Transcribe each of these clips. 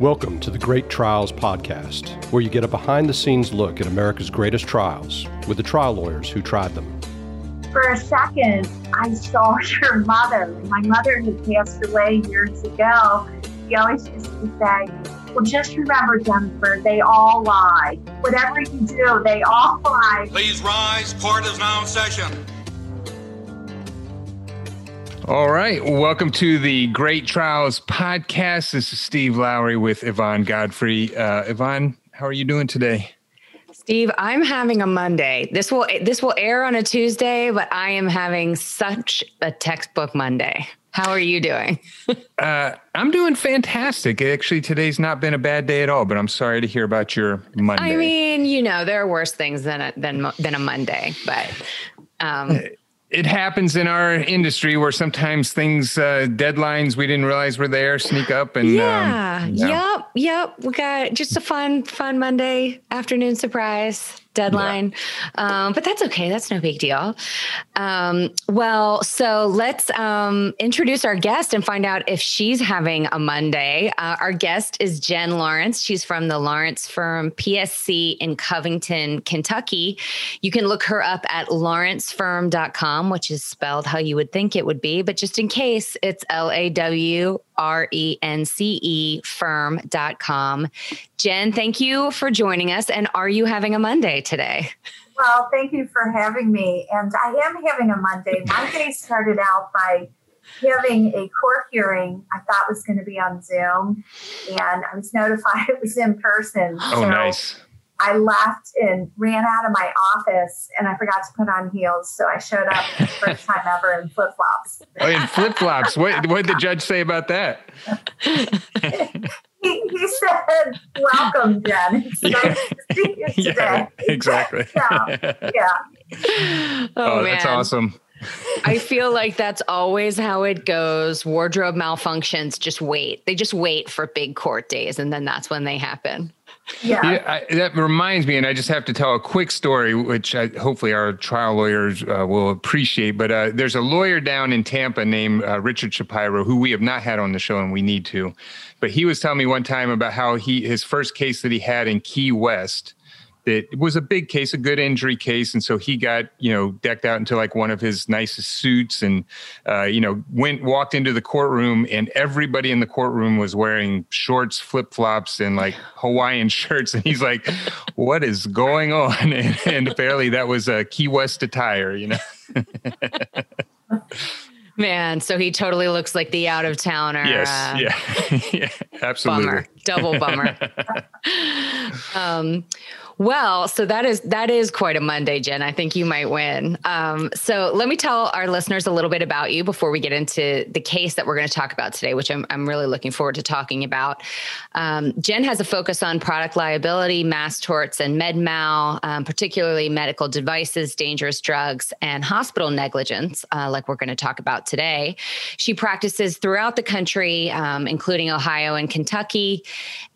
Welcome to the Great Trials Podcast, where you get a behind the scenes look at America's greatest trials with the trial lawyers who tried them. For a second, I saw your mother. My mother had passed away years ago. She always used to say, Well, just remember, Jennifer, they all lie. Whatever you do, they all lie. Please rise. Court is now in session. All right. Welcome to the Great Trials podcast. This is Steve Lowry with Yvonne Godfrey. Uh, Yvonne, how are you doing today? Steve, I'm having a Monday. This will this will air on a Tuesday, but I am having such a textbook Monday. How are you doing? uh, I'm doing fantastic. Actually, today's not been a bad day at all. But I'm sorry to hear about your Monday. I mean, you know, there are worse things than a, than than a Monday, but um, it happens in our industry where sometimes things uh, deadlines we didn't realize were there sneak up and yeah. um, yep yep we got just a fun fun monday afternoon surprise deadline. Yeah. Um, but that's okay. That's no big deal. Um, well, so let's um, introduce our guest and find out if she's having a Monday. Uh, our guest is Jen Lawrence. She's from the Lawrence firm PSC in Covington, Kentucky. You can look her up at lawrencefirm.com, which is spelled how you would think it would be. But just in case, it's L A W R E N C E firm.com. Jen, thank you for joining us. And are you having a Monday today? Well, thank you for having me. And I am having a Monday. My day started out by having a court hearing I thought was going to be on Zoom, and I was notified it was in person. Oh, so nice. I left and ran out of my office and I forgot to put on heels. So I showed up for the first time ever in flip flops. Oh, in flip flops. what, what did the judge say about that? he, he said, Welcome, Jen. It's nice to see you today. Yeah, exactly. yeah. yeah. Oh, oh that's awesome. I feel like that's always how it goes. Wardrobe malfunctions just wait. They just wait for big court days and then that's when they happen. Yeah. yeah I, that reminds me, and I just have to tell a quick story, which I, hopefully our trial lawyers uh, will appreciate. But uh, there's a lawyer down in Tampa named uh, Richard Shapiro, who we have not had on the show, and we need to. But he was telling me one time about how he his first case that he had in Key West it was a big case, a good injury case, and so he got you know decked out into like one of his nicest suits, and uh, you know went walked into the courtroom, and everybody in the courtroom was wearing shorts, flip flops, and like Hawaiian shirts, and he's like, "What is going on?" And, and apparently that was a Key West attire, you know. Man, so he totally looks like the out of towner. Yes, uh, yeah, yeah, absolutely. Bummer, double bummer. um, well, so that is that is quite a Monday, Jen. I think you might win. Um, so let me tell our listeners a little bit about you before we get into the case that we're going to talk about today, which I'm I'm really looking forward to talking about. Um, Jen has a focus on product liability, mass torts, and med mal, um, particularly medical devices, dangerous drugs, and hospital negligence, uh, like we're going to talk about today. She practices throughout the country, um, including Ohio and Kentucky.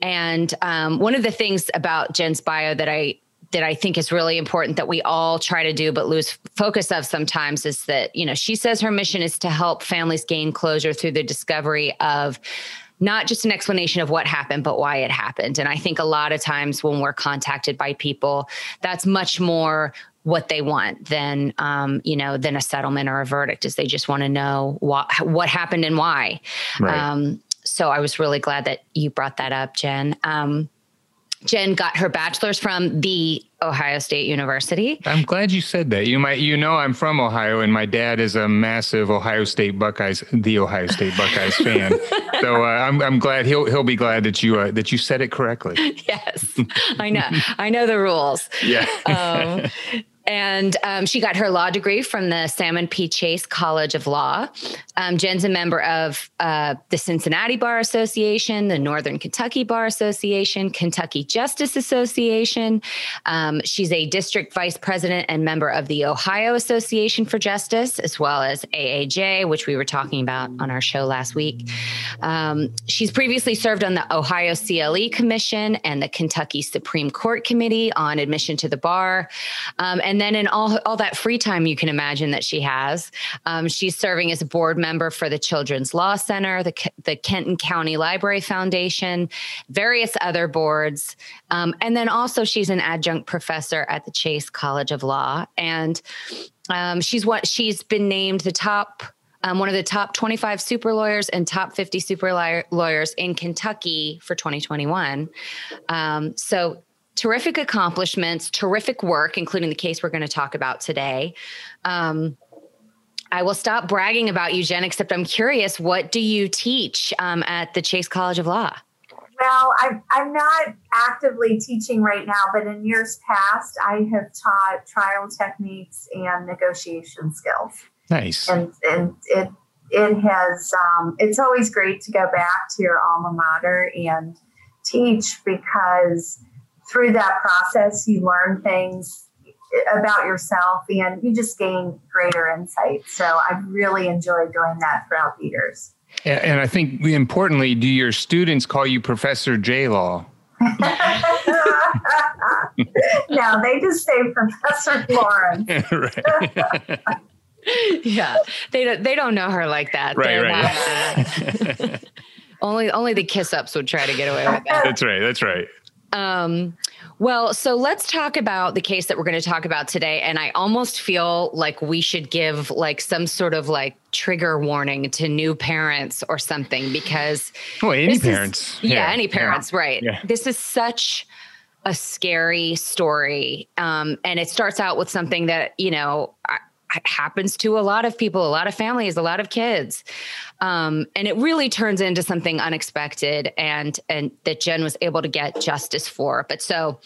And um, one of the things about Jen's bio that I that I think is really important that we all try to do but lose focus of sometimes is that, you know, she says her mission is to help families gain closure through the discovery of not just an explanation of what happened, but why it happened. And I think a lot of times when we're contacted by people, that's much more what they want than um, you know than a settlement or a verdict is they just want to know what what happened and why right. um, so i was really glad that you brought that up jen um, Jen got her bachelor's from the Ohio State University. I'm glad you said that. You might, you know, I'm from Ohio, and my dad is a massive Ohio State Buckeyes, the Ohio State Buckeyes fan. So uh, I'm, I'm glad he'll he'll be glad that you uh, that you said it correctly. Yes, I know. I know the rules. Yeah. um, and um, she got her law degree from the Salmon P. Chase College of Law. Um, Jen's a member of uh, the Cincinnati Bar Association, the Northern Kentucky Bar Association, Kentucky Justice Association. Um, she's a district vice president and member of the Ohio Association for Justice, as well as AAJ, which we were talking about on our show last week. Um, she's previously served on the Ohio CLE Commission and the Kentucky Supreme Court Committee on admission to the bar. Um, and then in all, all that free time you can imagine that she has, um, she's serving as a board member for the Children's Law Center, the, the Kenton County Library Foundation, various other boards. Um, and then also she's an adjunct professor at the Chase College of Law. And um, she's what she's been named the top um, one of the top 25 super lawyers and top 50 super lawyers in Kentucky for 2021. Um, so terrific accomplishments, terrific work, including the case we're going to talk about today. Um, I will stop bragging about you, Jen, except I'm curious, what do you teach um, at the Chase College of Law? Well, I'm, I'm not actively teaching right now, but in years past, I have taught trial techniques and negotiation skills. Nice. And, and it, it has, um, it's always great to go back to your alma mater and teach because through that process, you learn things about yourself and you just gain greater insight. So I've really enjoyed doing that throughout the years. And I think importantly, do your students call you Professor J Law? no, they just say Professor Lawrence. right. yeah, they don't. They don't know her like that. Right, They're right. Not, uh, only, only the kiss ups would try to get away with that. That's right. That's right. Um, well, so let's talk about the case that we're going to talk about today. And I almost feel like we should give like some sort of like trigger warning to new parents or something because. Well, any parents. Is, yeah, yeah, any parents, yeah. right. Yeah. This is such a scary story. Um, and it starts out with something that, you know, I, happens to a lot of people, a lot of families, a lot of kids. Um, and it really turns into something unexpected and and that Jen was able to get justice for. But so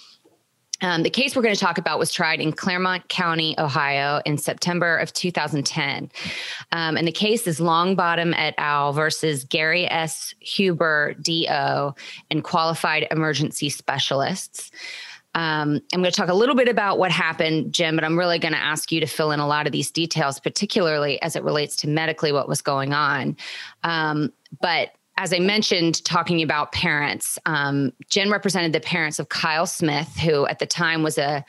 um, the case we're going to talk about was tried in Clermont County, Ohio, in September of 2010. Um, and the case is Longbottom et al. versus Gary S. Huber, DO, and qualified emergency specialists. Um, I'm going to talk a little bit about what happened, Jim, but I'm really going to ask you to fill in a lot of these details, particularly as it relates to medically what was going on. Um, but as I mentioned, talking about parents, um, Jen represented the parents of Kyle Smith, who at the time was a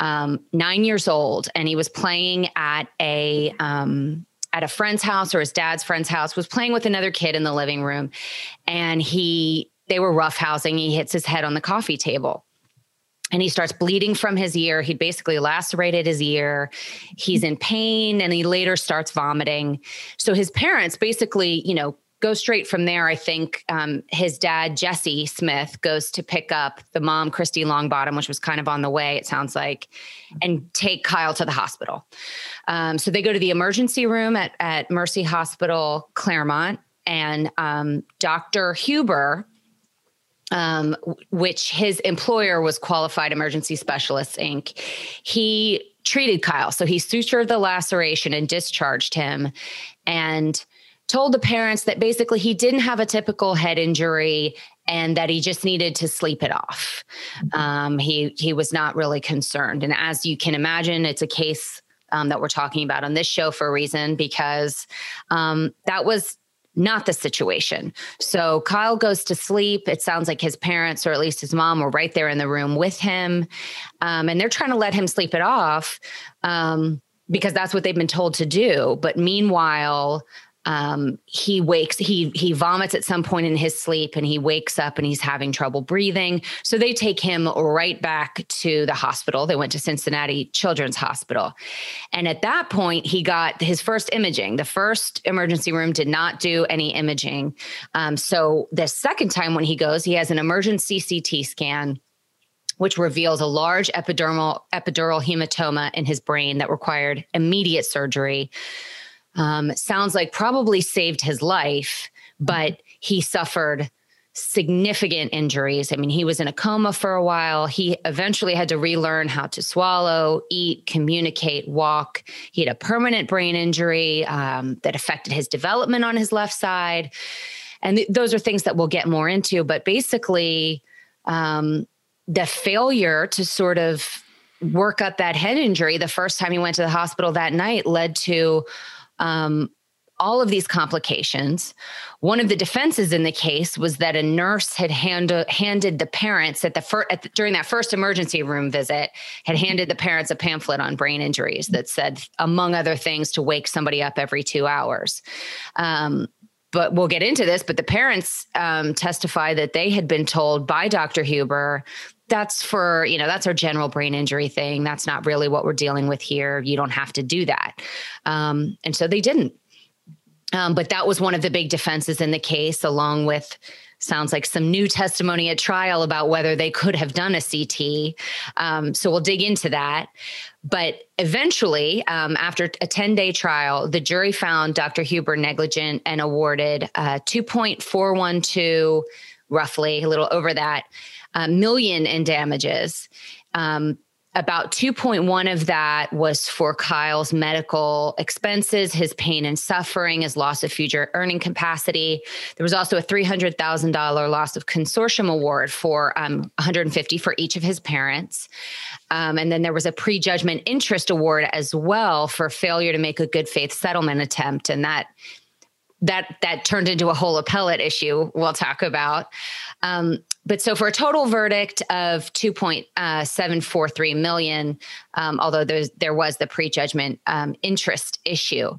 um, nine years old, and he was playing at a um, at a friend's house or his dad's friend's house. Was playing with another kid in the living room, and he they were roughhousing. He hits his head on the coffee table and he starts bleeding from his ear. He'd basically lacerated his ear. He's in pain and he later starts vomiting. So his parents basically, you know, go straight from there. I think um, his dad, Jesse Smith, goes to pick up the mom, Kristi Longbottom, which was kind of on the way, it sounds like, and take Kyle to the hospital. Um, so they go to the emergency room at, at Mercy Hospital, Clermont. and um, Dr. Huber um, which his employer was Qualified Emergency Specialists Inc. He treated Kyle. So he sutured the laceration and discharged him and told the parents that basically he didn't have a typical head injury and that he just needed to sleep it off. Um, he he was not really concerned. And as you can imagine, it's a case um, that we're talking about on this show for a reason because um, that was not the situation. So Kyle goes to sleep. It sounds like his parents, or at least his mom, were right there in the room with him. Um, and they're trying to let him sleep it off um, because that's what they've been told to do. But meanwhile, um, he wakes he he vomits at some point in his sleep and he wakes up and he's having trouble breathing. So they take him right back to the hospital. They went to cincinnati children's hospital. And at that point he got his first imaging. The first emergency room did not do any imaging. Um, so the second time when he goes he has an emergency ct scan which reveals a large epidermal epidural hematoma in his brain that required immediate surgery um, sounds like probably saved his life, but he suffered significant injuries. I mean, he was in a coma for a while. He eventually had to relearn how to swallow, eat, communicate, walk. He had a permanent brain injury um, that affected his development on his left side. And th- those are things that we'll get more into. But basically, um, the failure to sort of work up that head injury the first time he went to the hospital that night led to um, all of these complications. One of the defenses in the case was that a nurse had hand, handed the parents at the, fir- at the, during that first emergency room visit had handed the parents a pamphlet on brain injuries that said, among other things, to wake somebody up every two hours. Um, but we'll get into this. But the parents um, testify that they had been told by Dr. Huber that's for you know that's our general brain injury thing. That's not really what we're dealing with here. You don't have to do that. Um, and so they didn't. Um, but that was one of the big defenses in the case along with sounds like some new testimony at trial about whether they could have done a ct um, so we'll dig into that. But eventually um, after a 10-day trial the jury found dr huber negligent and awarded uh, 2.412 roughly a little over that million in damages. Um, about 2.1 of that was for Kyle's medical expenses, his pain and suffering, his loss of future earning capacity. There was also a $300,000 loss of consortium award for um, 150 for each of his parents. Um, and then there was a prejudgment interest award as well for failure to make a good faith settlement attempt. And that that that turned into a whole appellate issue we'll talk about um, but so for a total verdict of 2.743 uh, um, although there was the prejudgment um, interest issue.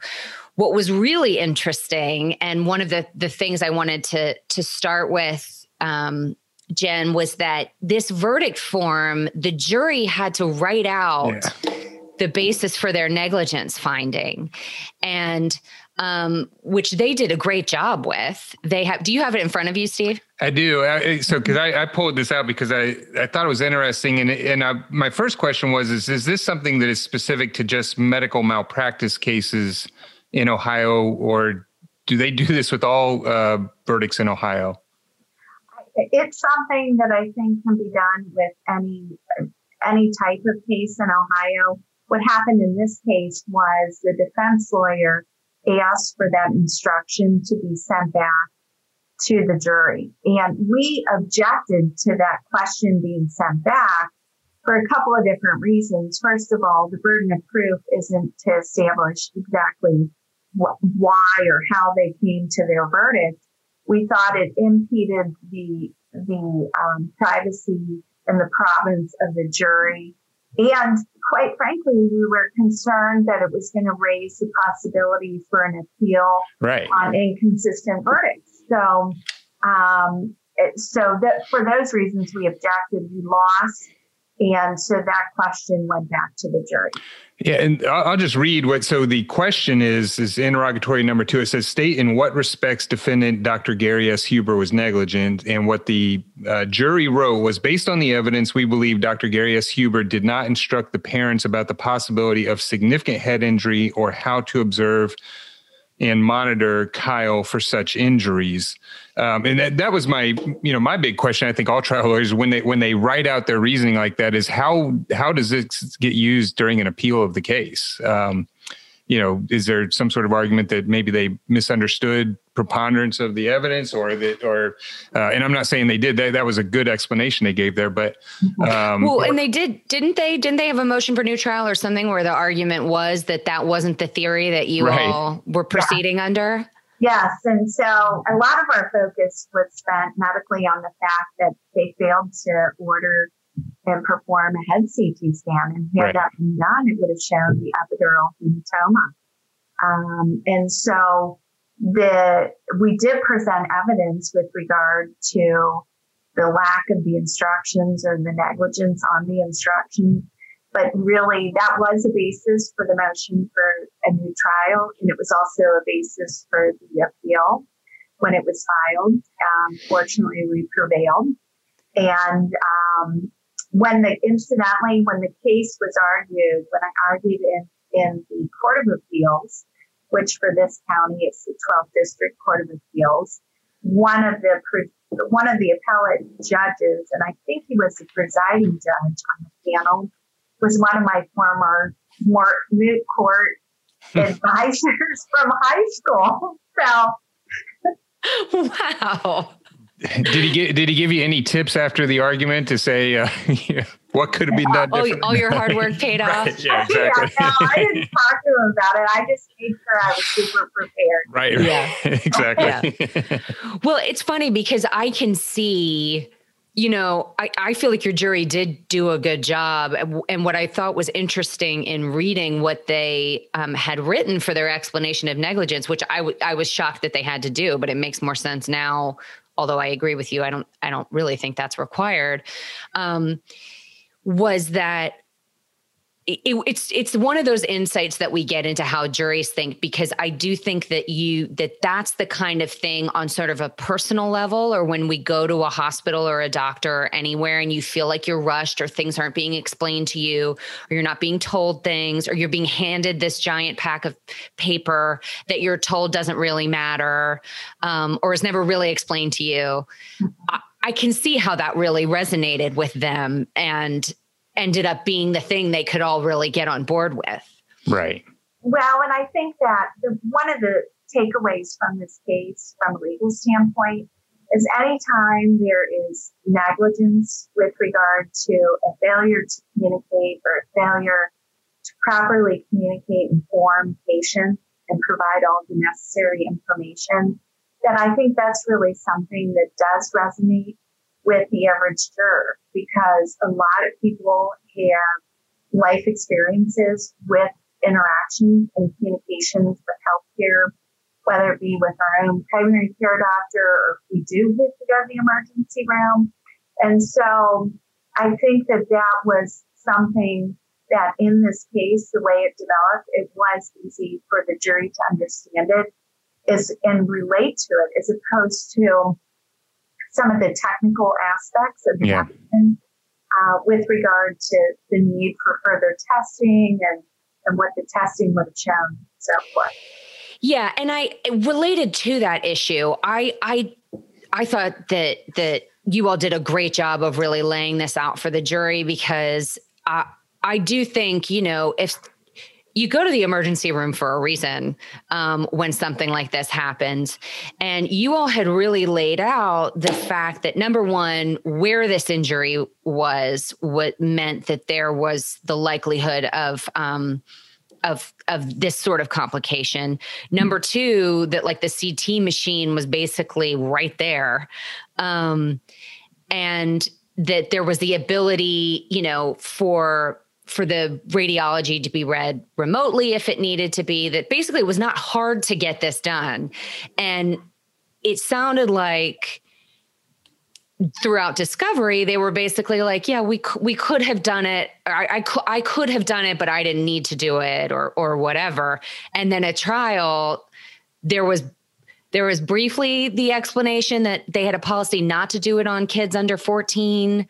What was really interesting, and one of the the things I wanted to to start with, um, Jen, was that this verdict form, the jury had to write out. Yeah. The basis for their negligence finding. And um, which they did a great job with. They have. Do you have it in front of you, Steve? I do. I, so because I, I, pulled this out because I, I thought it was interesting, and and I, my first question was: Is is this something that is specific to just medical malpractice cases in Ohio, or do they do this with all uh, verdicts in Ohio? It's something that I think can be done with any any type of case in Ohio. What happened in this case was the defense lawyer asked for that instruction to be sent back to the jury. And we objected to that question being sent back for a couple of different reasons. First of all, the burden of proof isn't to establish exactly what, why or how they came to their verdict. We thought it impeded the the um, privacy and the province of the jury and quite frankly, we were concerned that it was going to raise the possibility for an appeal right. on inconsistent verdicts. So, um, so that for those reasons, we objected. We lost. And so that question went back to the jury. Yeah, and I'll just read what. So the question is is interrogatory number two. It says, "State in what respects defendant Dr. Gary S. Huber was negligent." And what the uh, jury wrote was, based on the evidence, we believe Dr. Gary S. Huber did not instruct the parents about the possibility of significant head injury or how to observe and monitor Kyle for such injuries. Um, and that, that was my, you know, my big question. I think all trial lawyers, when they when they write out their reasoning like that, is how how does this get used during an appeal of the case? Um, you know, is there some sort of argument that maybe they misunderstood preponderance of the evidence, or that, or, uh, and I'm not saying they did. That that was a good explanation they gave there, but um, well, and they did, didn't they? Didn't they have a motion for new trial or something where the argument was that that wasn't the theory that you right. all were proceeding yeah. under? Yes, and so a lot of our focus was spent medically on the fact that they failed to order and perform a head CT scan. And had right. that been done, it would have shown the epidural hematoma. Um, and so the we did present evidence with regard to the lack of the instructions or the negligence on the instructions. But really, that was a basis for the motion for a new trial, and it was also a basis for the appeal when it was filed. Um, fortunately, we prevailed. And um, when the incidentally when the case was argued, when I argued in in the Court of Appeals, which for this county. Is the 12th District Court of Appeals, one of the one of the appellate judges, and I think he was the presiding judge on the panel, was one of my former moot court advisors from high school. So, wow. Did he get, did he give you any tips after the argument to say uh, What could have been done? Oh, all your hard work paid off. right. Yeah, exactly. yeah, no, I didn't talk to him about it. I just made sure I was super prepared. right. Yeah. exactly. Well, it's funny because I can see, you know, I, I feel like your jury did do a good job. And what I thought was interesting in reading what they um, had written for their explanation of negligence, which I, w- I was shocked that they had to do, but it makes more sense now. Although I agree with you, I don't I don't really think that's required. Um, was that it, it's it's one of those insights that we get into how juries think because I do think that you that that's the kind of thing on sort of a personal level or when we go to a hospital or a doctor or anywhere and you feel like you're rushed or things aren't being explained to you or you're not being told things or you're being handed this giant pack of paper that you're told doesn't really matter um, or is never really explained to you. I, I can see how that really resonated with them and ended up being the thing they could all really get on board with. right. Well, and I think that the, one of the takeaways from this case, from a legal standpoint, is anytime there is negligence with regard to a failure to communicate or a failure to properly communicate, inform patients, and provide all the necessary information, then I think that's really something that does resonate with the average juror because a lot of people have life experiences with interactions and communications with healthcare, whether it be with our own primary care doctor or if we do have to go to the emergency room. And so I think that that was something that in this case, the way it developed, it was easy for the jury to understand it is and relate to it as opposed to some of the technical aspects of the Yeah. action uh, with regard to the need for further testing and, and what the testing would have shown and so forth. Yeah, and I related to that issue. I I I thought that that you all did a great job of really laying this out for the jury because I I do think you know if you go to the emergency room for a reason um, when something like this happens. And you all had really laid out the fact that number one, where this injury was, what meant that there was the likelihood of, um, of of this sort of complication. Number two, that like the CT machine was basically right there, um, and that there was the ability, you know, for for the radiology to be read remotely if it needed to be. That basically it was not hard to get this done, and it sounded like throughout discovery they were basically like yeah we we could have done it. I, I, cou- I could have done it but i didn't need to do it or or whatever. And then at trial there was there was briefly the explanation that they had a policy not to do it on kids under 14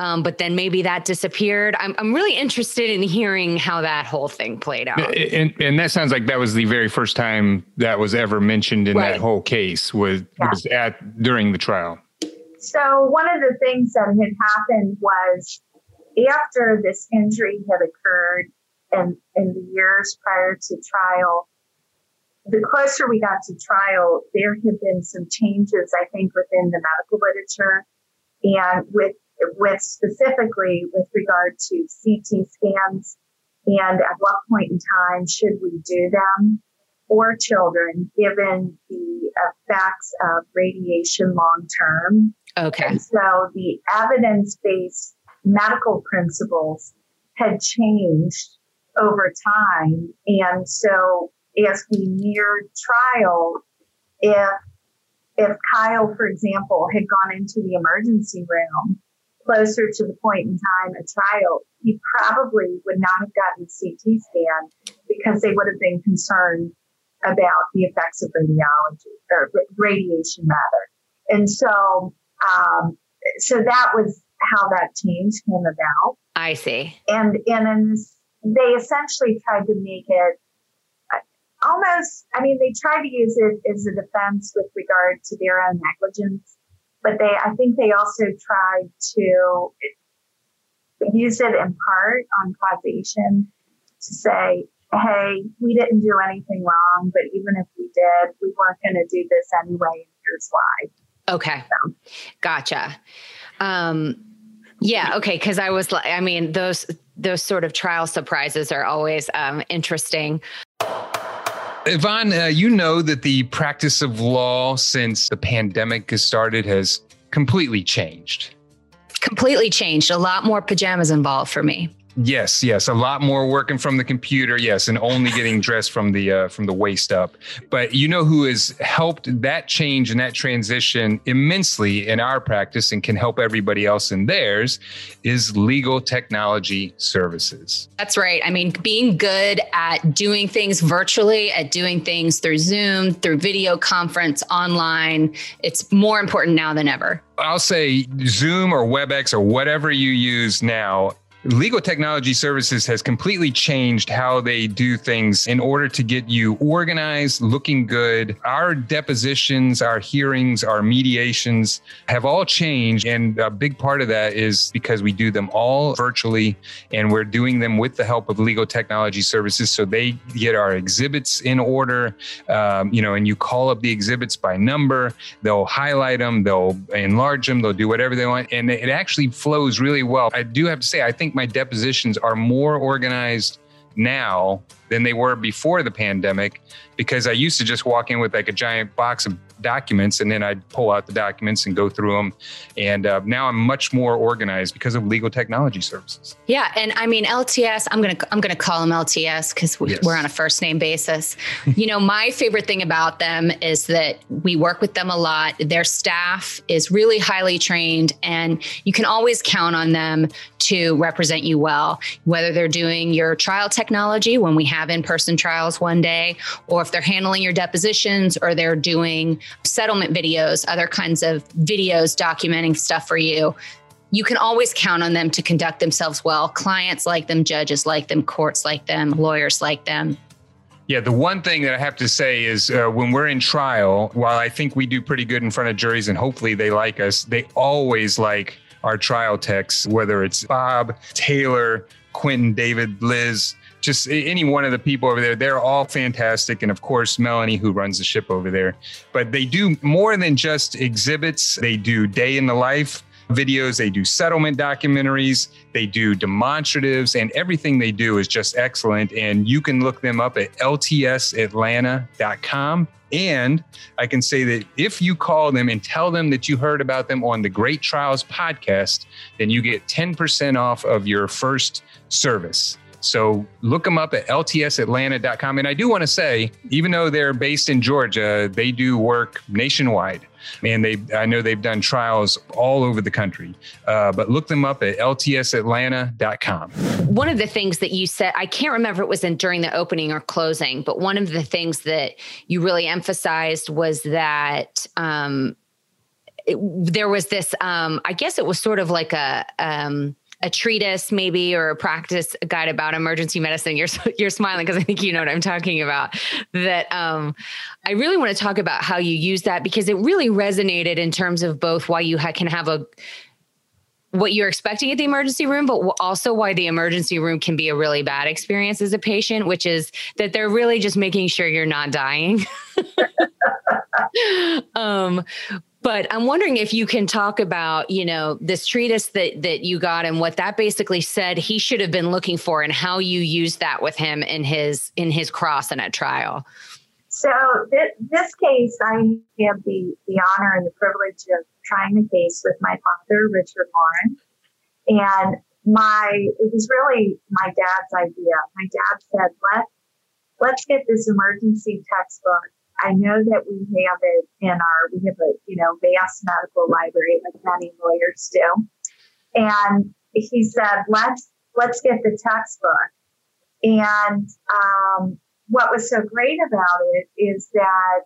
um, but then maybe that disappeared I'm, I'm really interested in hearing how that whole thing played out And, and that sounds like that was the very first time that was ever mentioned in Right. that whole case was, Yeah. was at during the trial. So one of the things that had happened was after this injury had occurred and in the years prior to trial, the closer we got to trial, there had been some changes, I think, within the medical literature and with with specifically with regard to CT scans and at what point in time should we do them for children given the effects of radiation long term okay and so the evidence based medical principles had changed over time. And so as we neared trial, if if Kyle, for example, had gone into the emergency room closer to the point in time of trial, he probably would not have gotten a CT scan because they would have been concerned about the effects of radiology or radiation rather. And so um, so that was how that change came about. i see And and in they essentially tried to make it uh, almost. I mean, they tried to use it as a defense with regard to their own negligence, but they I think they also tried to use it in part on causation to say, hey, we didn't do anything wrong, but even if we did, we weren't going to do this anyway, and here's why. okay gotcha um Yeah. Okay. Because I was like, I mean, those those sort of trial surprises are always um, interesting. Yvonne, uh, you know that the practice of law since the pandemic has started has completely changed. Completely changed. A lot more pajamas involved for me. Yes, yes, a lot more working from the computer. Yes, and only getting dressed from the uh, from the waist up. But you know who has helped that change and that transition immensely in our practice and can help everybody else in theirs is Legal Technology Services. That's right. I mean, being good at doing things virtually, at doing things through Zoom, through video conference, online, it's more important now than ever. I'll say Zoom or WebEx or whatever you use now Legal Technology Services has completely changed how they do things in order to get you organized, looking good. Our depositions, our hearings, our mediations have all changed. And a big part of that is because we do them all virtually and we're doing them with the help of Legal Technology Services. So they get our exhibits in order, um, you know, and you call up the exhibits by number, they'll highlight them, they'll enlarge them, they'll do whatever they want. And it actually flows really well. I do have to say, I think think my depositions are more organized now than they were before the pandemic because I used to just walk in with like a giant box of documents and then I'd pull out the documents and go through them. And uh, now I'm much more organized because of legal technology services. Yeah, and I mean LTS. I'm gonna I'm gonna call them LTS because we, yes. we're on a first name basis. you know, my favorite thing about them is that we work with them a lot. Their staff is really highly trained, and you can always count on them to represent you well. Whether they're doing your trial technology when we have in person trials one day, or if they're handling your depositions, or they're doing settlement videos, other kinds of videos documenting stuff for you, you can always count on them to conduct themselves well. Clients like them, judges like them, courts like them, lawyers like them. Yeah, the one thing that I have to say is uh, when we're in trial, while I think we do pretty good in front of juries and hopefully they like us, they always like our trial techs, whether it's Bob, Taylor, Quentin, David, Liz, just any one of the people over there, they're all fantastic. And of course, Melanie, who runs the ship over there. But they do more than just exhibits, they do day in the life videos, they do settlement documentaries, they do demonstratives, and everything they do is just excellent. And you can look them up at ltsatlanta.com. And I can say that if you call them and tell them that you heard about them on the Great Trials podcast, then you get 10% off of your first service. So look them up at ltsatlanta.com. And I do want to say, even though they're based in Georgia, they do work nationwide. And they, I know they've done trials all over the country, uh, but look them up at ltsatlanta.com. One of the things that you said, I can't remember it was in during the opening or closing, but one of the things that you really emphasized was that um, it, there was this, um, I guess it was sort of like a, um, a treatise maybe or a practice guide about emergency medicine you're you're smiling because i think you know what i'm talking about that um, i really want to talk about how you use that because it really resonated in terms of both why you ha- can have a what you're expecting at the emergency room, but also why the emergency room can be a really bad experience as a patient, which is that they're really just making sure you're not dying. um, but I'm wondering if you can talk about, you know, this treatise that that you got and what that basically said he should have been looking for and how you used that with him in his in his cross and at trial. So th- this case, I have the the honor and the privilege of trying the case with my father, Richard Lawrence, and my it was really my dad's idea. My dad said, "Let let's get this emergency textbook I know that we have it in our, we have a, you know, vast medical library like many lawyers do. And he said, let's, let's get the textbook. And, um, what was so great about it is that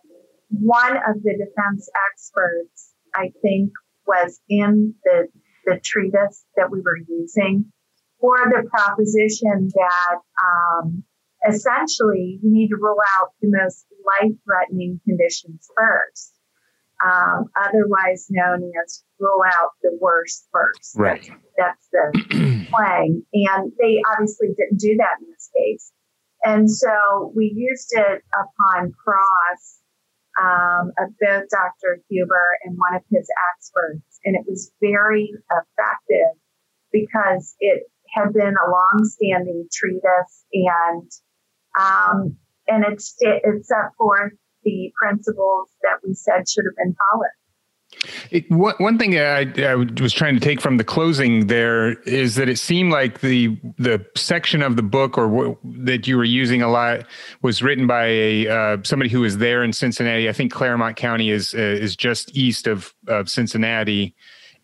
one of the defense experts, I think, was in the, the treatise that we were using for the proposition that, um, essentially you need to rule out the most life threatening conditions first, um, otherwise known as rule out the worst first. Right. That's, that's the playing. And they obviously didn't do that in this case. And so we used it upon cross um, of both Dr. Huber and one of his experts. And it was very effective because it had been a long-standing treatise and um, and it, it set forth the principles that we said should have been followed. It, one, one thing I, I, was trying to take from the closing there is that it seemed like the the section of the book or w- that you were using a lot was written by a uh, somebody who was there in Cincinnati. I think Clermont County is uh, is just east of of Cincinnati,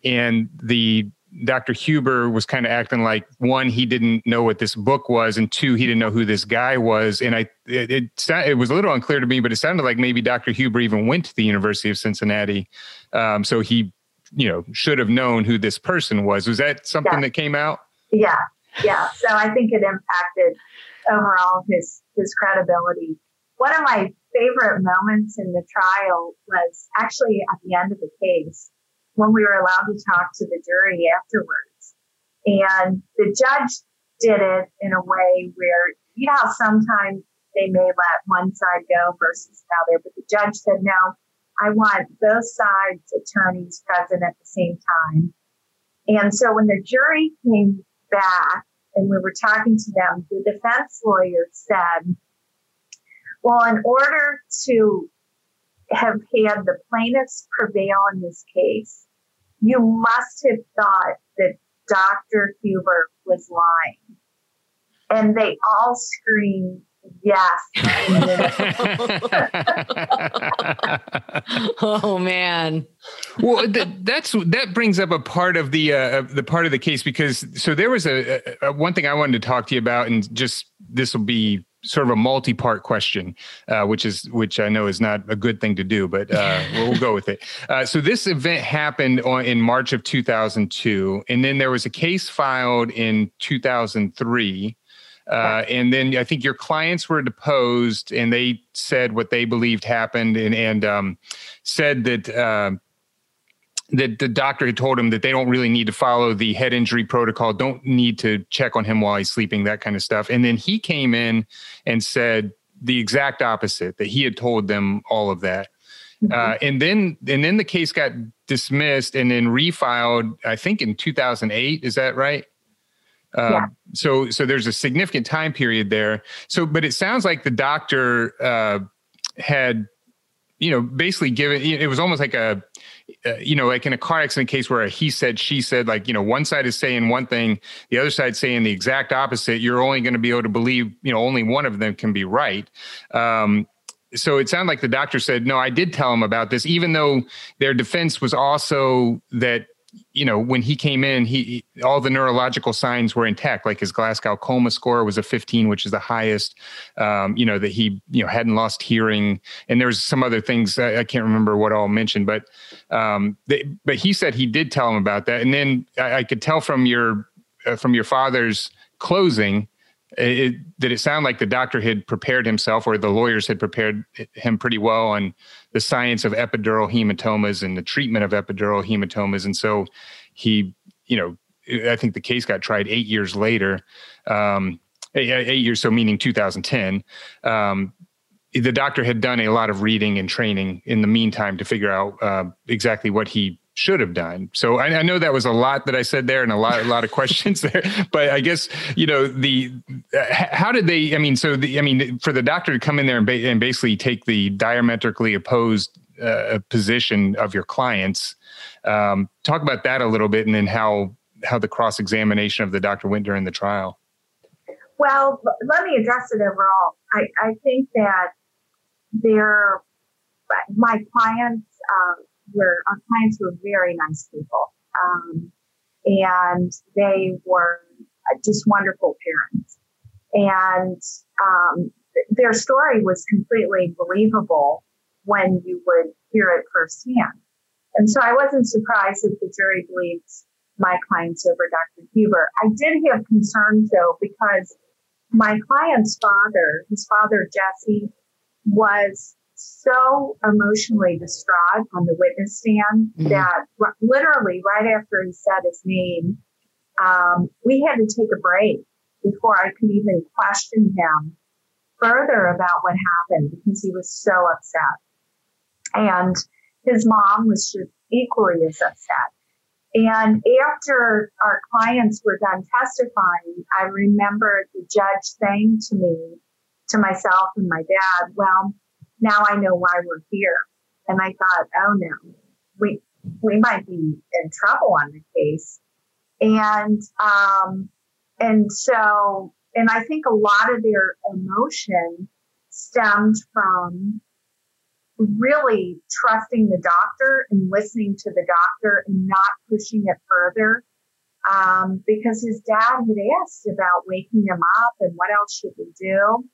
and the Dr. Huber was kind of acting like one, he didn't know what this book was, and two, he didn't know who this guy was. And I, it, it, it was a little unclear to me, but it sounded like maybe Dr. Huber even went to the University of Cincinnati, um, so he, you know, should have known who this person was. Was that something yeah. that came out? Yeah, yeah. So I think it impacted overall his his credibility. One of my favorite moments in the trial was actually at the end of the case when we were allowed to talk to the jury afterwards. And the judge did it in a way where, you know, sometimes they may let one side go versus the other, but the judge said, no, I want both sides attorneys present at the same time. And so when the jury came back and we were talking to them, the defense lawyer said, well, in order to have had the plaintiffs prevail in this case, you must have thought that Dr. Huber was lying. And they all screamed, yes. oh man. well, that's that brings up a part of the uh, the part of the case because so there was a, a, one thing I wanted to talk to you about, and just this will be sort of a multi-part question, uh, which is which I know is not a good thing to do, but uh, we'll, go with it. Uh, so this event happened on, in March of 2002, and then there was a case filed in 2003. Uh, and then I think your clients were deposed, and they said what they believed happened, and and um, said that uh, that the doctor had told him that they don't really need to follow the head injury protocol, don't need to check on him while he's sleeping, that kind of stuff. And then he came in and said the exact opposite, that he had told them all of that. Mm-hmm. Uh, and then and then the case got dismissed and then refiled, I think in 2008. Is that right? Uh, yeah. So so there's a significant time period there. So, but it sounds like the doctor uh, had, you know, basically given. It was almost like a uh, you know, like in a car accident case where he said, she said, like, you know, one side is saying one thing, the other side saying the exact opposite, you're only going to be able to believe, you know, only one of them can be right. Um, so it sounded like the doctor said, no, I did tell him about this, even though their defense was also that you know, when he came in, he all the neurological signs were intact. Like his Glasgow coma score was a 15, which is the highest. Um, you know that he you know hadn't lost hearing, and there was some other things I, I can't remember what all mentioned, but um, they, but he said he did tell him about that, and then I, I could tell from your uh, from your father's closing it, did it sound like the doctor had prepared himself or the lawyers had prepared him pretty well on the science of epidural hematomas and the treatment of epidural hematomas? And so he you know i think the case got tried eight years later um, eight, eight, years so meaning 2010 um, the doctor had done a lot of reading and training in the meantime to figure out uh, exactly what he should have done. So I, I, know that was a lot that I said there and a lot, a lot of questions there, but I guess, you know, the, uh, how did they, I mean, so the, I mean, for the doctor to come in there and, ba- and basically take the diametrically opposed uh, position of your clients, um, talk about that a little bit and then how, how the cross-examination of the doctor went during the trial. Well, let me address it overall. I, I think that there, my clients, um, were our clients were very nice people, um, and they were just wonderful parents, and um, their story was completely believable when you would hear it firsthand. And so I wasn't surprised that the jury believed my clients over Dr. Huber. I did have concerns though, because my client's father, his father, Jesse, was so emotionally distraught on the witness stand mm-hmm. that r- literally right after he said his name, um, we had to take a break before I could even question him further about what happened because he was so upset. And his mom was just equally as upset. And after our clients were done testifying, I remember the judge saying to me, to myself and my dad, well, now I know why we're here. And I thought, oh no, we, we might be in trouble on the case. And, um, and so, and I think a lot of their emotion stemmed from really trusting the doctor and listening to the doctor and not pushing it further. Um, because his dad had asked about waking him up and what else should we do.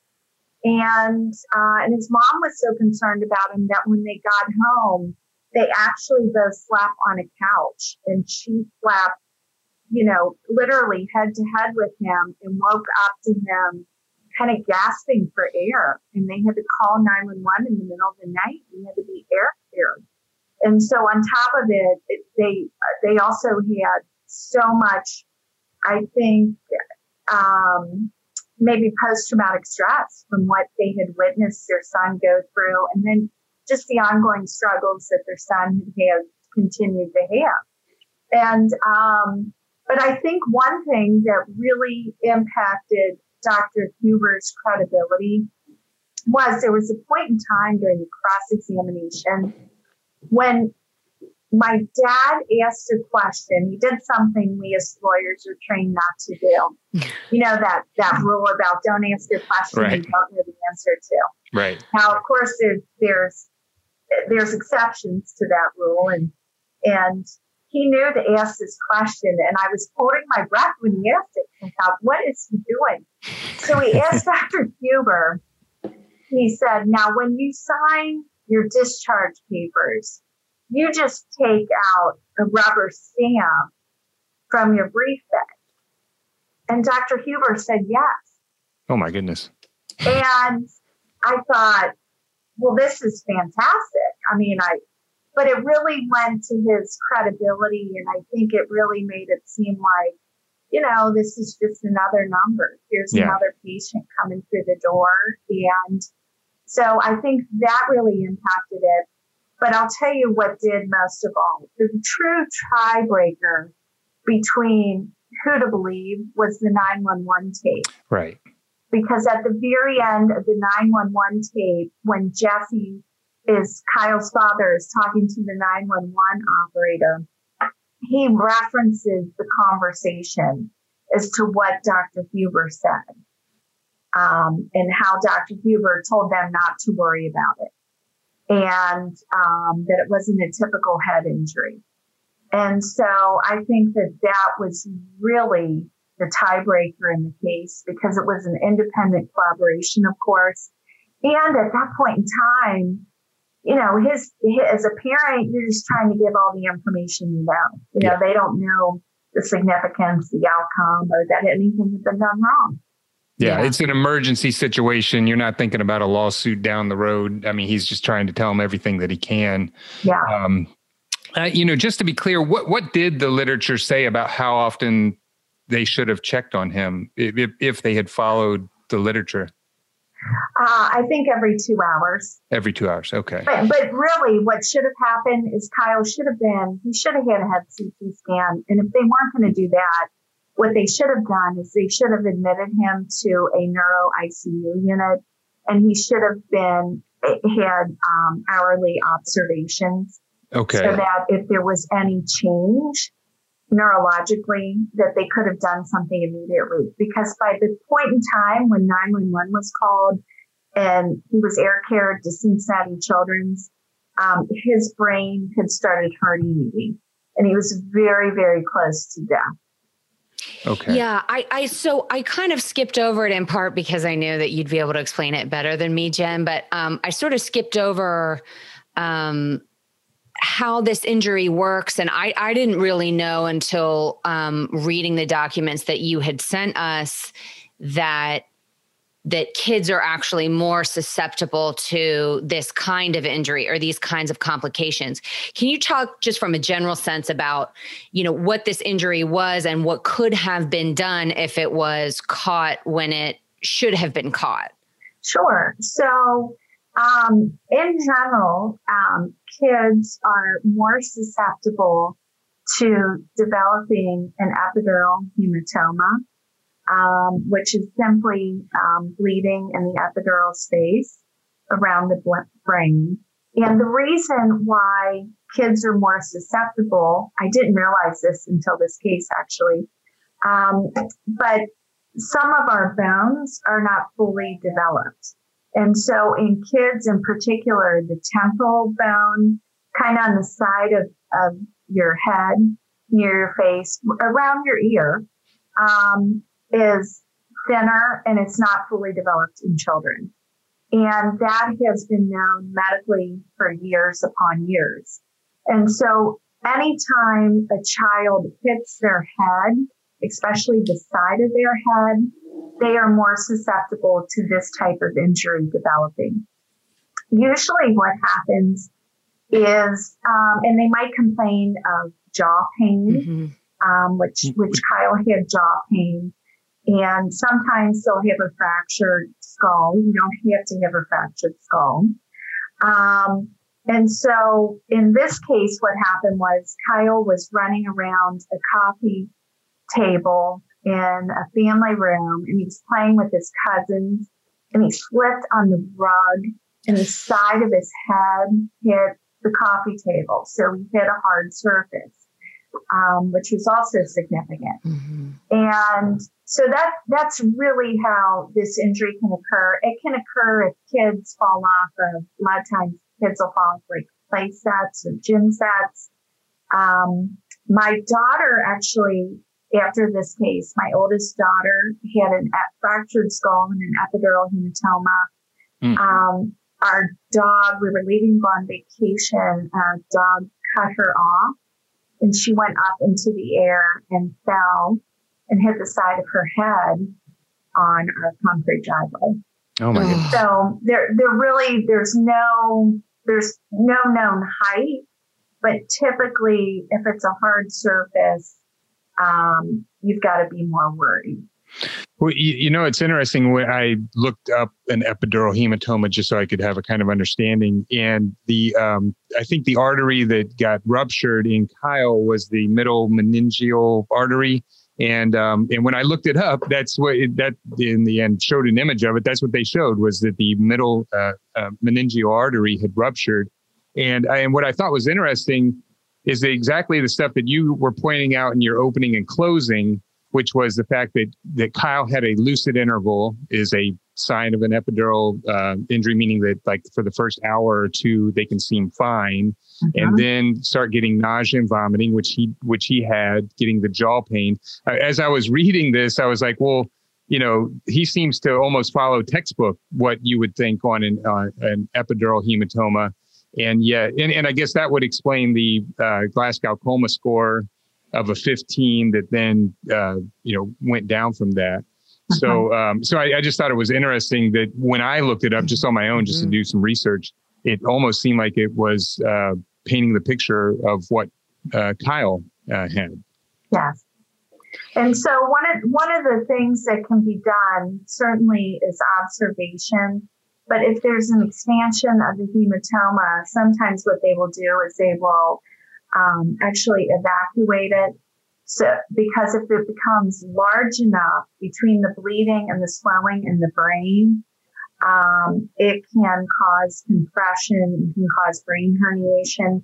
And, uh, and his mom was so concerned about him that when they got home, they actually both slept on a couch and she slept, you know, literally head to head with him and woke up to him kind of gasping for air. And they had to call 911 in the middle of the night. He had to be air cared. And so on top of it, it they, they also had so much, I think, um, maybe post traumatic stress from what they had witnessed their son go through. And then just the ongoing struggles that their son had continued to have. And, um, but I think one thing that really impacted Dr. Huber's credibility was there was a point in time during the cross examination when my dad asked a question. He did something we as lawyers are trained not to do. You know that that rule about don't ask a question right. you don't know the answer to. Right. Now, of course, there's there's there's exceptions to that rule, and and he knew to ask this question, and I was holding my breath when he asked it. I thought, what is he doing? So he asked Dr. Huber. He said, "Now, when you sign your discharge papers." You just take out a rubber stamp from your brief briefcase. And Dr. Huber said yes. Oh my goodness. And I thought, well, this is fantastic. I mean, I, but it really went to his credibility. And I think it really made it seem like, you know, this is just another number. Here's yeah. another patient coming through the door. And so I think that really impacted it. But I'll tell you what did most of all. The true tiebreaker between who to believe was the 911 tape. Right. Because at the very end of the 911 tape, when Jesse is Kyle's father is talking to the 911 operator, he references the conversation as to what Dr. Huber said um, and how Dr. Huber told them not to worry about it and um, that it wasn't a typical head injury. And so I think that that was really the tiebreaker in the case because it was an independent collaboration, of course. And at that point in time, you know, his, his as a parent, you're just trying to give all the information you know. You know, yeah. they don't know the significance, the outcome, or that anything had been done wrong. Yeah, yeah, it's an emergency situation. You're not thinking about a lawsuit down the road. I mean, he's just trying to tell him everything that he can. Yeah. Um, uh, you know, just to be clear, what what did the literature say about how often they should have checked on him if, if they had followed the literature? Uh, I think every two hours. Every two hours, okay. But, but really, what should have happened is Kyle should have been, he should have had a head CT scan. And if they weren't going to do that, what they should have done is they should have admitted him to a neuro ICU unit and he should have been had um, hourly observations. Okay. So that if there was any change neurologically, that they could have done something immediately. Because by the point in time when 911 was called and he was air cared to Cincinnati Children's, um, his brain had started hurting and he was very, very close to death. Okay. Yeah, I, I so I kind of skipped over it in part because I knew that you'd be able to explain it better than me, Jen. But um, I sort of skipped over um, how this injury works, and I I didn't really know until um, reading the documents that you had sent us that that kids are actually more susceptible to this kind of injury or these kinds of complications. Can you talk just from a general sense about, you know, what this injury was and what could have been done if it was caught when it should have been caught? Sure. So, um, in general, um, kids are more susceptible to developing an epidural hematoma, um, which is simply um, bleeding in the epidural space around the brain. And the reason why kids are more susceptible, I didn't realize this until this case actually, um, but some of our bones are not fully developed. And so in kids in particular, the temporal bone, kind of on the side of, of your head, near your face, around your ear, um, is thinner and it's not fully developed in children. And that has been known medically for years upon years. And so anytime a child hits their head, especially the side of their head, they are more susceptible to this type of injury developing. Usually what happens is, um, and they might complain of jaw pain, mm-hmm. um, which, which Kyle had jaw pain. And sometimes they'll have a fractured skull. You don't have to have a fractured skull. Um, and so in this case, what happened was Kyle was running around a coffee table in a family room and he's playing with his cousins and he slipped on the rug and the side of his head hit the coffee table. So he hit a hard surface, um, which was also significant. Mm-hmm. And so that that's really how this injury can occur. It can occur if kids fall off of a lot of times kids will fall off like play sets or gym sets. Um, my daughter actually after this case, my oldest daughter had an fractured skull and an epidural hematoma. Mm. Um, our dog, we were leaving on vacation. Our dog cut her off and she went up into the air and fell and hit the side of her head on our concrete driveway. Oh my goodness. So there, there really, there's no, there's no known height, but typically if it's a hard surface, um, you've got to be more worried. Well, you, you, know, it's interesting when I looked up an epidural hematoma just so I could have a kind of understanding. And the, um, I think the artery that got ruptured in Kyle was the middle meningeal artery. And um, and when I looked it up, that's what it, that in the end showed an image of it. That's what they showed was that the middle uh, uh, meningeal artery had ruptured. And I, and what I thought was interesting is exactly the stuff that you were pointing out in your opening and closing, which was the fact that that Kyle had a lucid interval is a sign of an epidural uh, injury, meaning that like for the first hour or two they can seem fine, uh-huh. and then start getting nausea and vomiting, which he which he had, getting the jaw pain. Uh, as I was reading this, I was like, well. You know, he seems to almost follow textbook what you would think on an, uh, an epidural hematoma and yeah, and, and I guess that would explain the uh, Glasgow coma score of a 15 that then uh, you know went down from that. Uh-huh. So um, so I, I, just thought it was interesting that when I looked it up just on my own, just mm-hmm. to do some research, it almost seemed like it was uh, painting the picture of what uh, Kyle uh, had. Yes. And so one of one of the things that can be done certainly is observation but if there's an expansion of the hematoma, sometimes what they will do is they will um, actually evacuate it. So, because if it becomes large enough between the bleeding and the swelling in the brain, um, it can cause compression, it can cause brain herniation,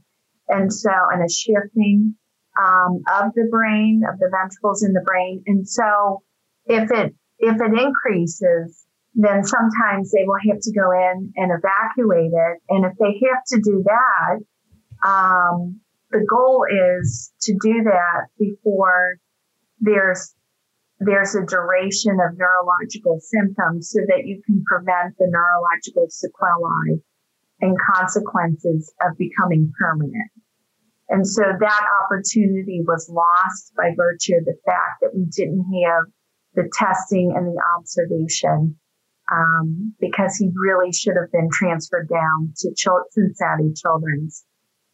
and so and a shifting um, of the brain, of the ventricles in the brain. And so, if it if it increases, then sometimes they will have to go in and evacuate it. And if they have to do that, um, the goal is to do that before there's there's a duration of neurological symptoms so that you can prevent the neurological sequelae and consequences of becoming permanent. And so that opportunity was lost by virtue of the fact that we didn't have the testing and the observation um, because he really should have been transferred down to Cincinnati Children's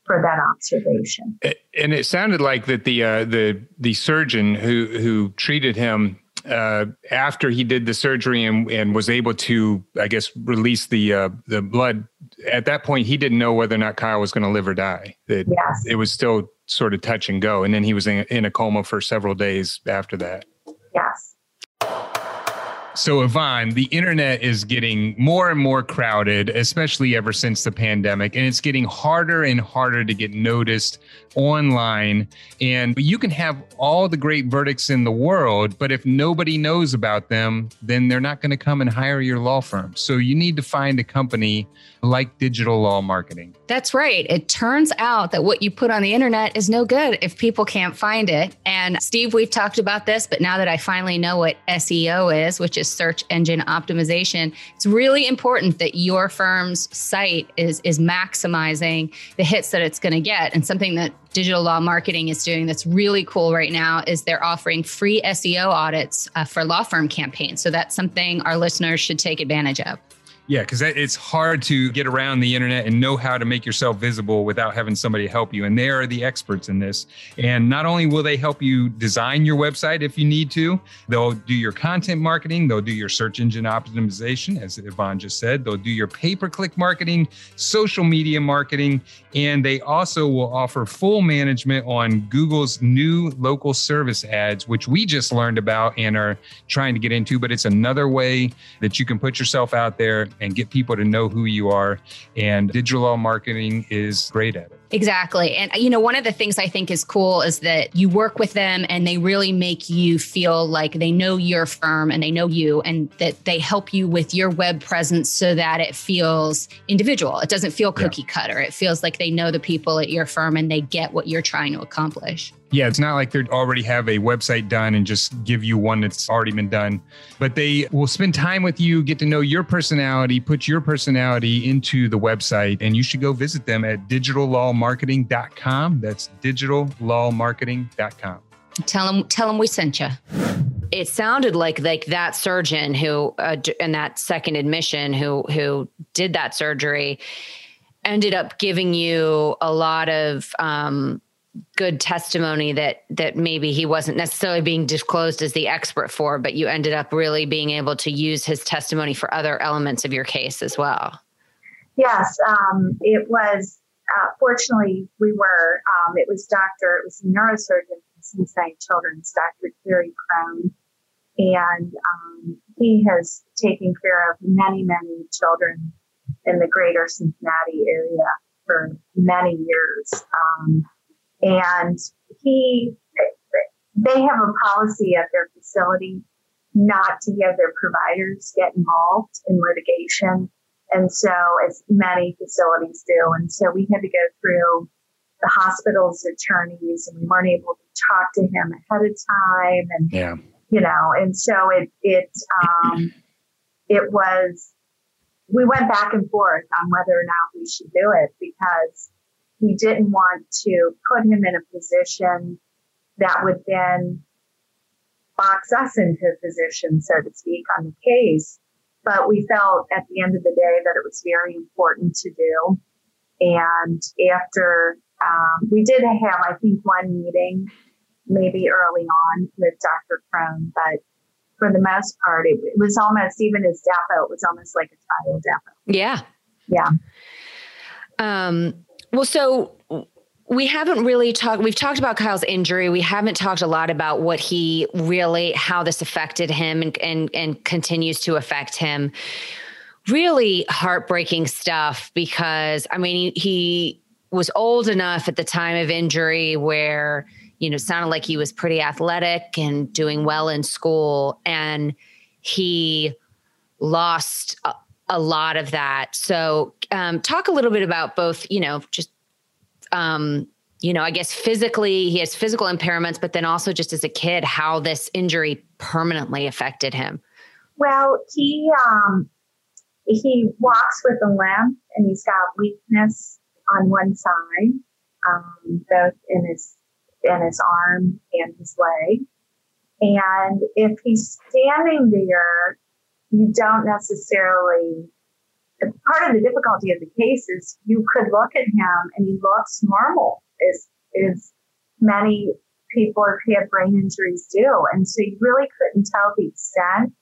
for that observation. And it sounded like that the uh, the the surgeon who who treated him uh, after he did the surgery and, and was able to, I guess, release the uh, the blood. At that point, he didn't know whether or not Kyle was going to live or die. It, Yes. it was still sort of touch and go, and then he was in, in a coma for several days after that. Yes. So, Yvonne, the internet is getting more and more crowded, especially ever since the pandemic, and it's getting harder and harder to get noticed online. And you can have all the great verdicts in the world, but if nobody knows about them, then they're not going to come and hire your law firm. So, you need to find a company like Digital Law Marketing. That's right. It turns out that what you put on the internet is no good if people can't find it. And Steve, we've talked about this, but now that I finally know what SEO is, which is search engine optimization, it's really important that your firm's site is is maximizing the hits that it's going to get. And something that digital law marketing is doing that's really cool right now is they're offering free SEO audits uh, for law firm campaigns. So that's something our listeners should take advantage of. Yeah, because it's hard to get around the internet and know how to make yourself visible without having somebody help you. And they are the experts in this. And not only will they help you design your website if you need to, they'll do your content marketing, they'll do your search engine optimization, as Yvonne just said, they'll do your pay per click marketing, social media marketing, and they also will offer full management on Google's new local service ads, which we just learned about and are trying to get into. But it's another way that you can put yourself out there and get people to know who you are. And digital marketing is great at it. Exactly. And, you know, one of the things I think is cool is that you work with them and they really make you feel like they know your firm and they know you and that they help you with your web presence so that it feels individual. It doesn't feel cookie cutter. It feels like they know the people at your firm and they get what you're trying to accomplish. Yeah, it's not like they already have a website done and just give you one that's already been done, but they will spend time with you, get to know your personality, put your personality into the website, and you should go visit them at digitallawmarketing.com. That's digitallawmarketing.com. Tell them, tell them we sent you. It sounded like like that surgeon who uh, d- in that second admission who who did that surgery ended up giving you a lot of um, good testimony that that maybe he wasn't necessarily being disclosed as the expert for, but you ended up really being able to use his testimony for other elements of your case as well. Yes, um, it was. Uh, fortunately, we were. Um, it was Doctor. It was a neurosurgeon from Cincinnati Children's, Doctor Kerry Crone, and um, he has taken care of many, many children in the greater Cincinnati area for many years. Um, and he, they have a policy at their facility not to have their providers get involved in litigation. And so, as many facilities do. And so, we had to go through the hospital's attorneys and we weren't able to talk to him ahead of time. And, Yeah. you know, and so it, it, um, it was, we went back and forth on whether or not we should do it because we didn't want to put him in a position that would then box us into a position, so to speak, on the case. But we felt at the end of the day that it was very important to do. And after um, we did have, I think, one meeting maybe early on with Dr. Crone, but for the most part, it, it was almost even his depo, it was almost like a trial depo. Yeah. Yeah. Um, well, so we haven't really talked, we've talked about Kyle's injury. We haven't talked a lot about what he really, how this affected him and, and, and continues to affect him. Really heartbreaking stuff because, I mean, he, he was old enough at the time of injury where, you know, sounded like he was pretty athletic and doing well in school. And he lost a, a lot of that. So, um, talk a little bit about both, you know, just, um, you know, I guess physically, he has physical impairments, but then also just as a kid, how this injury permanently affected him. Well, he um, he walks with a limp, and he's got weakness on one side, um, both in his in his arm and his leg. And if he's standing there, you don't necessarily. Part of the difficulty of the case is you could look at him and he looks normal, as as many people who've brain injuries do. And so you really couldn't tell the extent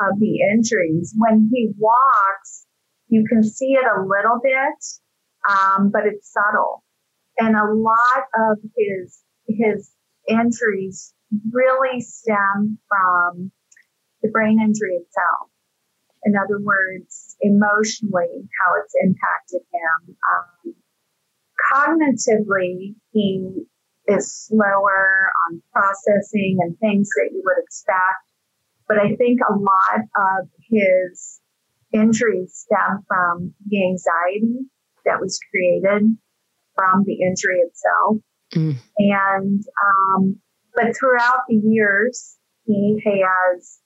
of the injuries. When he walks, you can see it a little bit, um, but it's subtle. And a lot of his his injuries really stem from the brain injury itself. In other words, emotionally, how it's impacted him. Um, cognitively, he is slower on processing and things that you would expect. But I think a lot of his injuries stem from the anxiety that was created from the injury itself. Mm. And, um, but throughout the years, he has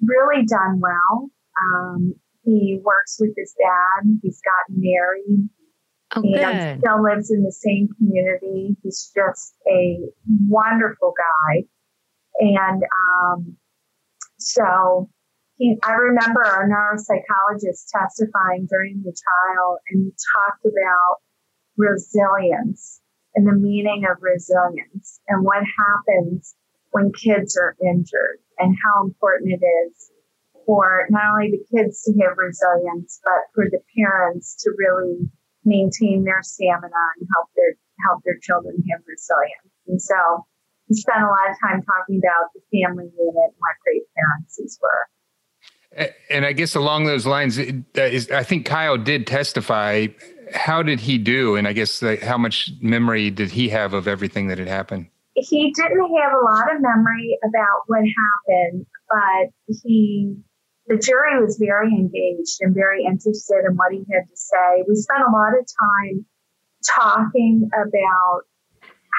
really done well. Um, he works with his dad. He's gotten married. Oh, and good. still lives in the same community. He's just a wonderful guy. And um, so he, I remember our neuropsychologist testifying during the trial and he talked about resilience and the meaning of resilience and what happens when kids are injured and how important it is for not only the kids to have resilience, but for the parents to really maintain their stamina and help their help their children have resilience. And so we spent a lot of time talking about the family unit and what great parents these were. And I guess along those lines, I think Kyle did testify. How did he do? And I guess how much memory did he have of everything that had happened? He didn't have a lot of memory about what happened, but he, the jury was very engaged and very interested in what he had to say. We spent a lot of time talking about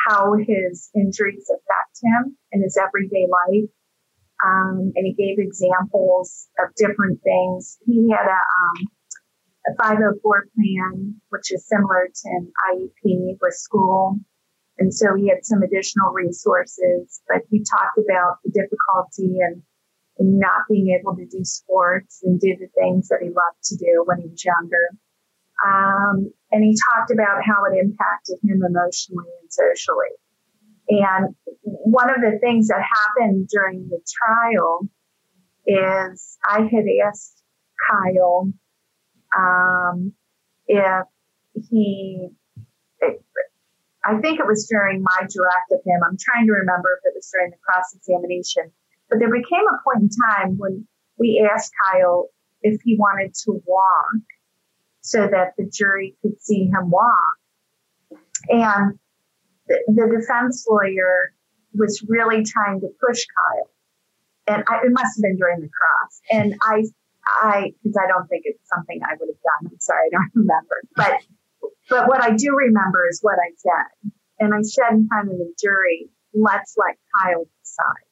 how his injuries affect him in his everyday life um, and he gave examples of different things. He had a, um, a 504 plan, which is similar to an IEP with school. And so he had some additional resources, but he talked about the difficulty and, and not being able to do sports and do the things that he loved to do when he was younger. Um, and he talked about how it impacted him emotionally and socially. And one of the things that happened during the trial is I had asked Kyle um, if he, I think it was during my direct of him. I'm trying to remember if it was during the cross examination, but there became a point in time when we asked Kyle if he wanted to walk so that the jury could see him walk. And the, the defense lawyer was really trying to push Kyle. And I, it must have been during the cross. And I, I, because I don't think it's something I would have done. I'm sorry, I don't remember. But, but what I do remember is what I said. And I said in front of the jury, let's let Kyle decide.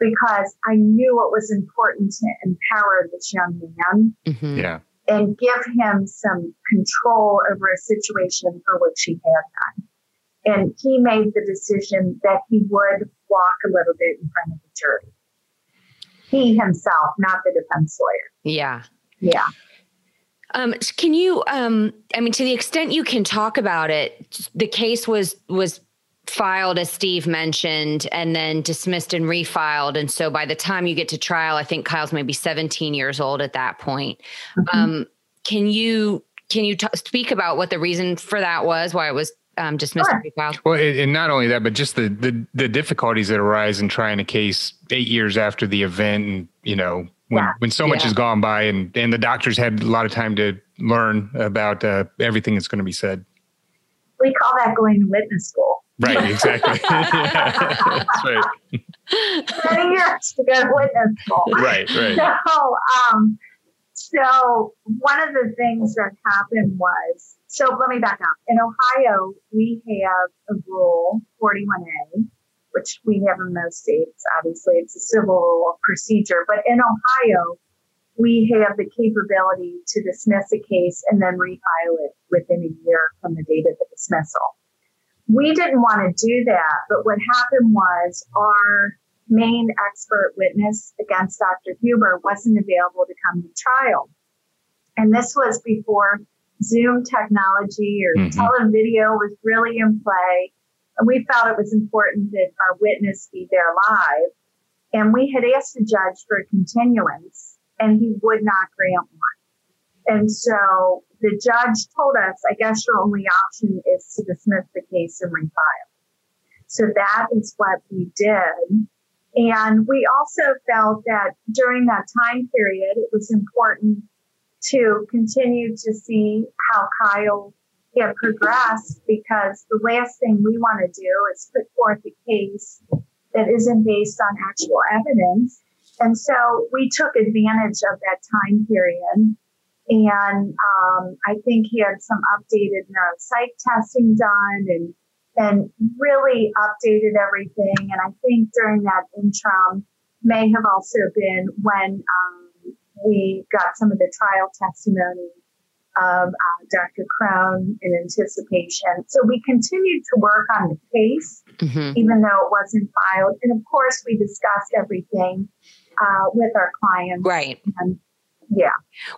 Because I knew it was important to empower this young man. Mm-hmm. Yeah. And give him some control over a situation for which he had none. And he made the decision that he would walk a little bit in front of the jury. He himself, not the defense lawyer. Yeah. Yeah. Um, can you, um, I mean, to the extent you can talk about it, the case was, was filed as Steve mentioned and then dismissed and refiled. And so by the time you get to trial, I think Kyle's maybe 17 years old at that point. Mm-hmm. Um, can you, can you t- speak about what the reason for that was, why it was um, dismissed sure. filed. Well, and not only that, but just the, the the difficulties that arise in trying a case eight years after the event, and you know when yeah. when so much yeah. has gone by, and and the doctors had a lot of time to learn about uh, everything that's going to be said. We call that going to witness school. Right, exactly. yeah, that's right. Many years to go to witness school. Right, right. So, um, so one of the things that happened was so let me back up. In Ohio, we have a rule 41A, which we have in most states. Obviously, it's a civil rule of procedure. But in Ohio, we have the capability to dismiss a case and then refile it within a year from the date of the dismissal. We didn't want to do that, but what happened was our main expert witness against Dr. Huber wasn't available to come to trial. And this was before Zoom technology or mm-hmm. televideo was really in play. And we felt it was important that our witness be there live. And we had asked the judge for a continuance, and he would not grant one. And so the judge told us, I guess your only option is to dismiss the case and refile. So that is what we did. And we also felt that during that time period, it was important to continue to see how Kyle had progressed because the last thing we want to do is put forth a case that isn't based on actual evidence. And so we took advantage of that time period. And um, I think he had some updated neuropsych testing done and and really updated everything. And I think during that interim may have also been when um, we got some of the trial testimony of uh, Dr. Crone in anticipation. So we continued to work on the case, mm-hmm. even though it wasn't filed. And of course, we discussed everything uh, with our clients. Right. And, yeah.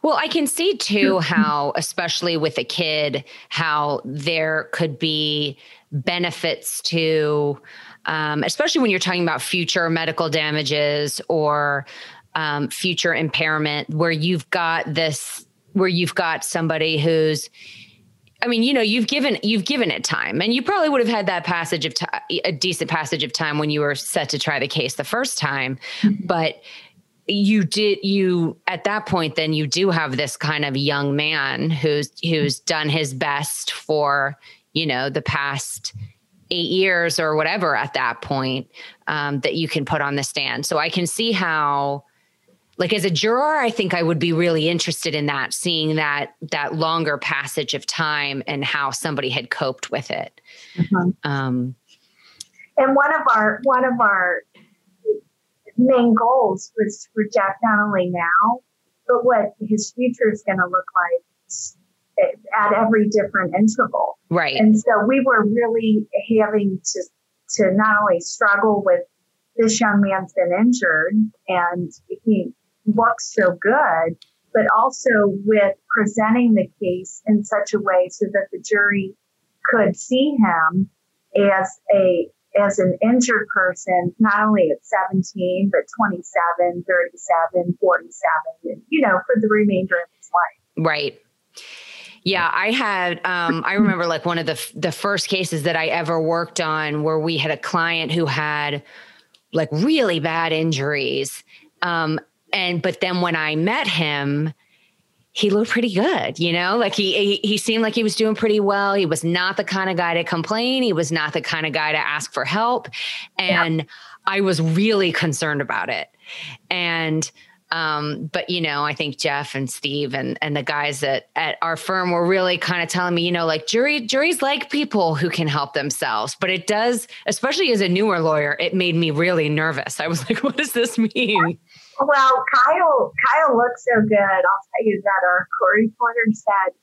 Well, I can see too how, especially with a kid, how there could be benefits to, um, especially when you're talking about future medical damages or um, future impairment, where you've got this, where you've got somebody who's, I mean, you know, you've given you've given it time, and you probably would have had that passage of time, a decent passage of time when you were set to try the case the first time, mm-hmm. but you did you at that point then you do have this kind of young man who's who's done his best for you know, the past eight years or whatever at that point um, that you can put on the stand. So I can see how, like as a juror, I think I would be really interested in that, seeing that that longer passage of time and how somebody had coped with it. Mm-hmm. Um, and one of our one of our main goals was to project not only now, but what his future is going to look like at every different interval. Right. And so we were really having to to not only struggle with this young man's been injured and he looks so good, but also with presenting the case in such a way so that the jury could see him as a as an injured person, not only at 17, but 27, 37, 47, you know, for the remainder of his life. Right. Yeah, I had. Um, I remember like one of the the first cases that I ever worked on where we had a client who had like really bad injuries, um, and but then when I met him, he looked pretty good. You know, like he, he he seemed like he was doing pretty well. He was not the kind of guy to complain. He was not the kind of guy to ask for help, and yeah. I was really concerned about it, and um, but you know, I think Jeff and Steve and and the guys that at our firm were really kind of telling me, you know, like jury juries like people who can help themselves. But it does, especially as a newer lawyer, it made me really nervous. I was like, what does this mean? Well, Kyle Kyle looks so good. I'll tell you that our court reporter said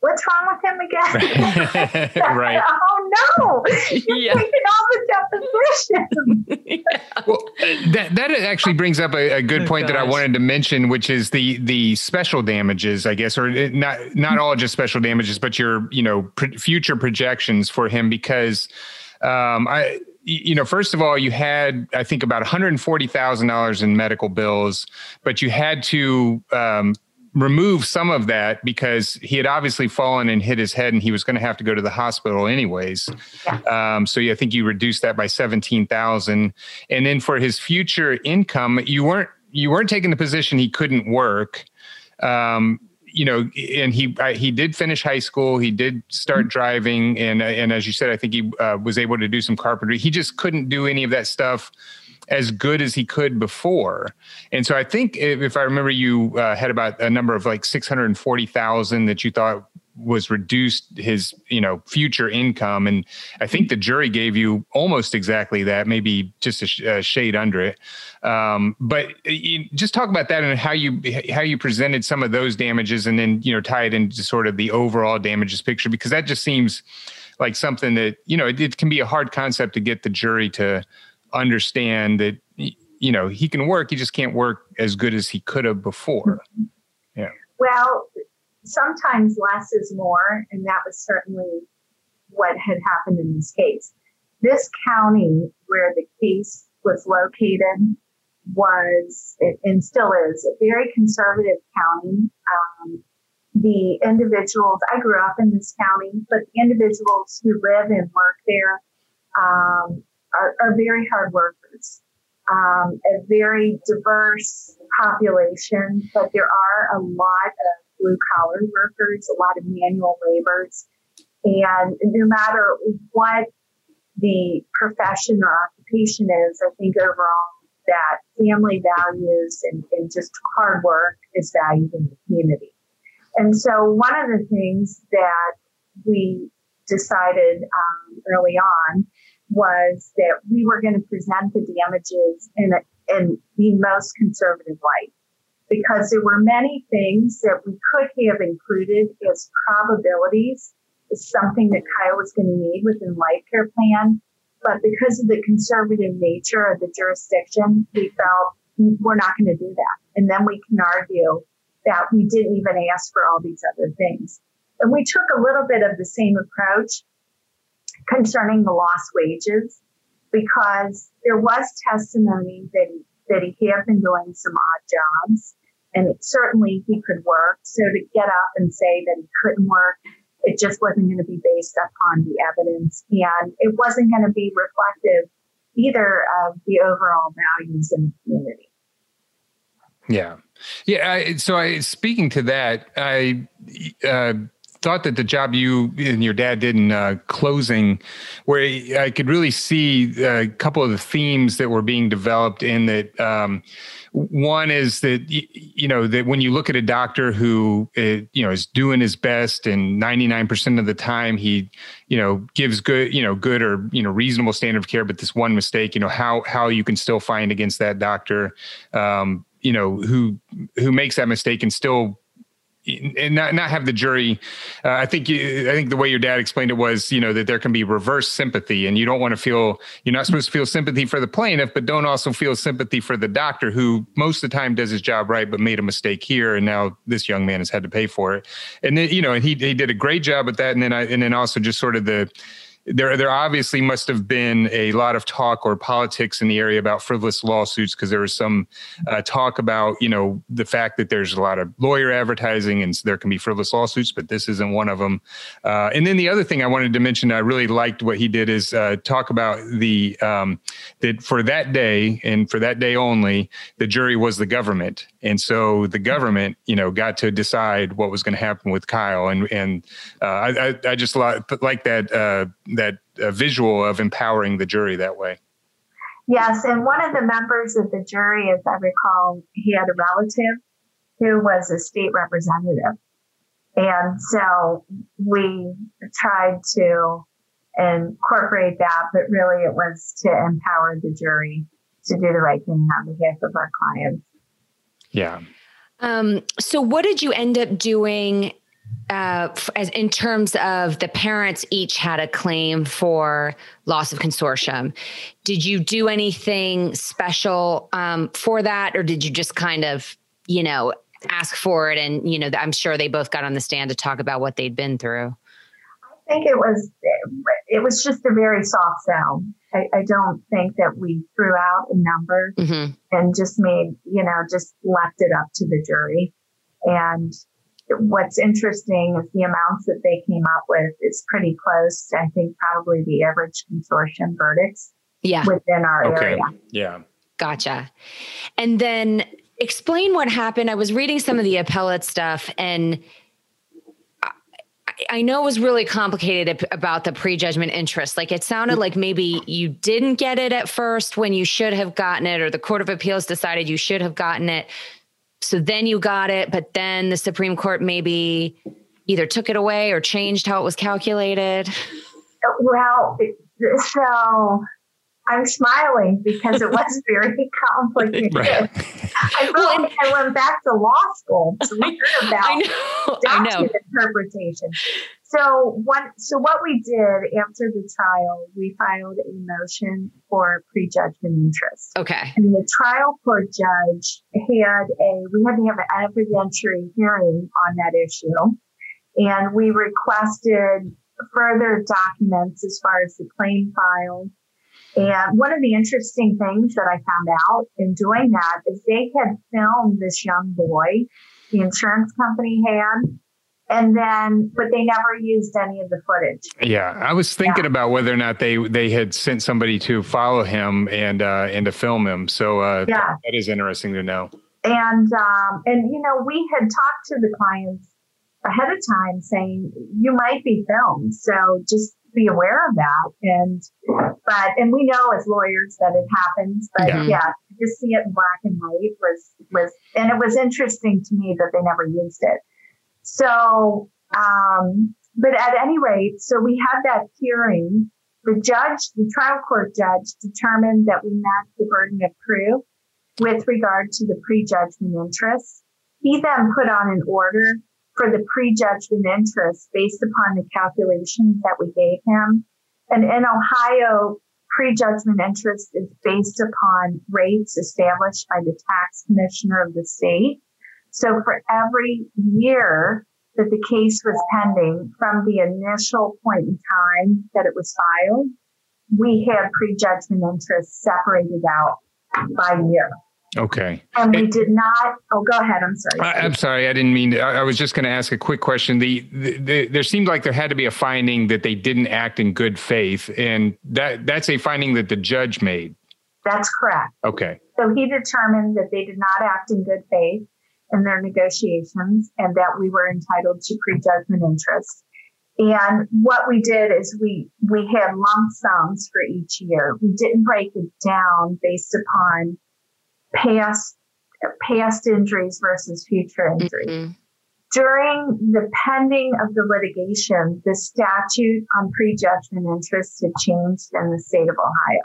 what's wrong with him again? right. oh no, you're yeah. taking all the depositions. Well, uh, that that actually brings up a, a good oh, point that I wanted to mention, which is the the special damages, I guess, or not not all just special damages, but your you know pr- future projections for him because um, I you know, first of all, you had, I think, about $140,000 in medical bills, but you had to um, remove some of that because he had obviously fallen and hit his head and he was going to have to go to the hospital anyways. Yeah. Um, so yeah, I think you reduced that by 17,000. And then for his future income, you weren't, you weren't taking the position he couldn't work. Um, you know, and he he did finish high school. He did start mm-hmm. driving, and and as you said, I think he uh, was able to do some carpentry. He just couldn't do any of that stuff as good as he could before. And so I think if, if I remember, you uh, had about a number of like 640,000 that you thought was reduced his you know future income. And i think the jury gave you almost exactly that maybe just a, sh- a shade under it. Um, but uh, you, just talk about that and how you how you presented some of those damages and then you know tie it into sort of the overall damages picture because that just seems like something that you know it, it can be a hard concept to get the jury to understand that you know he can work he just can't work as good as he could have before yeah. Well sometimes less is more and that was certainly what had happened in this case. This county where the case was located was and still is a very conservative county. Um, the individuals, I grew up in this county, but the individuals who live and work there um, are, are, very hard workers. Um, a very diverse population, but there are a lot of blue collar workers, a lot of manual laborers. And no matter what the profession or occupation is, I think overall that family values and, and just hard work is valued in the community. And so one of the things that we decided um, early on was that we were going to present the damages in, a, in the most conservative light because there were many things that we could have included as probabilities, something that Kyle was going to need within life care plan. But because of the conservative nature of the jurisdiction, we felt we're not going to do that. And then we can argue that we didn't even ask for all these other things. And we took a little bit of the same approach concerning the lost wages because there was testimony that that he had been doing some odd jobs and certainly he could work. So to get up and say that he couldn't work, it just wasn't going to be based upon the evidence and it wasn't going to be reflective either of the overall values in the community. Yeah. Yeah. I, so I, speaking to that, I, uh, thought that the job you and your dad did in uh, closing, where I could really see a couple of the themes that were being developed in that. Um, one is that you know that when you look at a doctor who uh, you know is doing his best and 99% of the time he you know gives good you know good or you know reasonable standard of care but this one mistake you know how how you can still find against that doctor um, you know who who makes that mistake and still and not not have the jury. Uh, I think you, I think the way your dad explained it was, you know, that there can be reverse sympathy, and you don't want to feel you're not supposed to feel sympathy for the plaintiff, but don't also feel sympathy for the doctor who most of the time does his job right, but made a mistake here, and now this young man has had to pay for it. And then you know, and he he did a great job at that, and then I and then also just sort of the there there obviously must have been a lot of talk or politics in the area about frivolous lawsuits because there was some uh, talk about you know the fact that there's a lot of lawyer advertising and there can be frivolous lawsuits, but this isn't one of them. Uh, and then the other thing I wanted to mention, I really liked what he did is uh, talk about the um, that for that day and for that day only, the jury was the government, and so the government you know got to decide what was going to happen with Kyle, and and uh, I, I just like, like that uh, that uh, visual of empowering the jury that way. Yes, and one of the members of the jury, as I recall, he had a relative who was a state representative. And so we tried to incorporate that, but really it was to empower the jury to do the right thing on behalf of our clients. Yeah. Um, so, what did you end up doing uh, as in terms of the parents each had a claim for loss of consortium. Did you do anything special um, for that, or did you just kind of, you know, ask for it? And you know, I'm sure they both got on the stand to talk about what they'd been through. I think it was it was just a very soft sell. I, I don't think that we threw out a number mm-hmm. and just made you know just left it up to the jury. And what's interesting is the amounts that they came up with is pretty close to, I think, probably the average consortium verdicts yeah. within our okay. area. Yeah. Gotcha. And then explain what happened. I was reading some of the appellate stuff and I know it was really complicated about the prejudgment interest. Like it sounded like maybe you didn't get it at first when you should have gotten it, or the Court of Appeals decided you should have gotten it so then you got it, but then the Supreme Court maybe either took it away or changed how it was calculated? Well, so I'm smiling because it was very complicated. Right. I felt like I went back to law school to learn about I know, document interpretation. So what so what we did after the trial, we filed a motion for prejudgment interest. Okay. And the trial court judge had a we had to have an evidentiary hearing on that issue. And we requested further documents as far as the claim file. And one of the interesting things that I found out in doing that is they had filmed this young boy, the insurance company had, and then but they never used any of the footage. Yeah, I was thinking Yeah. about whether or not they they had sent somebody to follow him and uh, and to film him. So uh, Yeah. that is interesting to know. And um, and you know, we had talked to the clients ahead of time saying you might be filmed, so just be aware of that. And but and we know as lawyers that it happens, but Yeah. yeah, just see it in black and white was was and it was interesting to me that they never used it. So um, but at any rate, so we had that hearing. The judge, the trial court judge, determined that we met the burden of proof with regard to the prejudgment interest. He then put on an order for the prejudgment interest based upon the calculations that we gave him. And in Ohio, prejudgment interest is based upon rates established by the tax commissioner of the state. So for every year that the case was pending from the initial point in time that it was filed, we had prejudgment interest separated out by year. Okay. And we did not, oh, go ahead. I'm sorry. I, I'm sorry, I didn't mean. To, I, I was just going to ask a quick question. The, the, the there seemed like there had to be a finding that they didn't act in good faith, and that that's a finding that the judge made. That's correct. Okay. So he determined that they did not act in good faith in their negotiations and that we were entitled to prejudgment interest. And what we did is we, we had lump sums for each year. We didn't break it down based upon past, past injuries versus future injuries. Mhm. During the pending of the litigation, the statute on prejudgment interest had changed in the state of Ohio.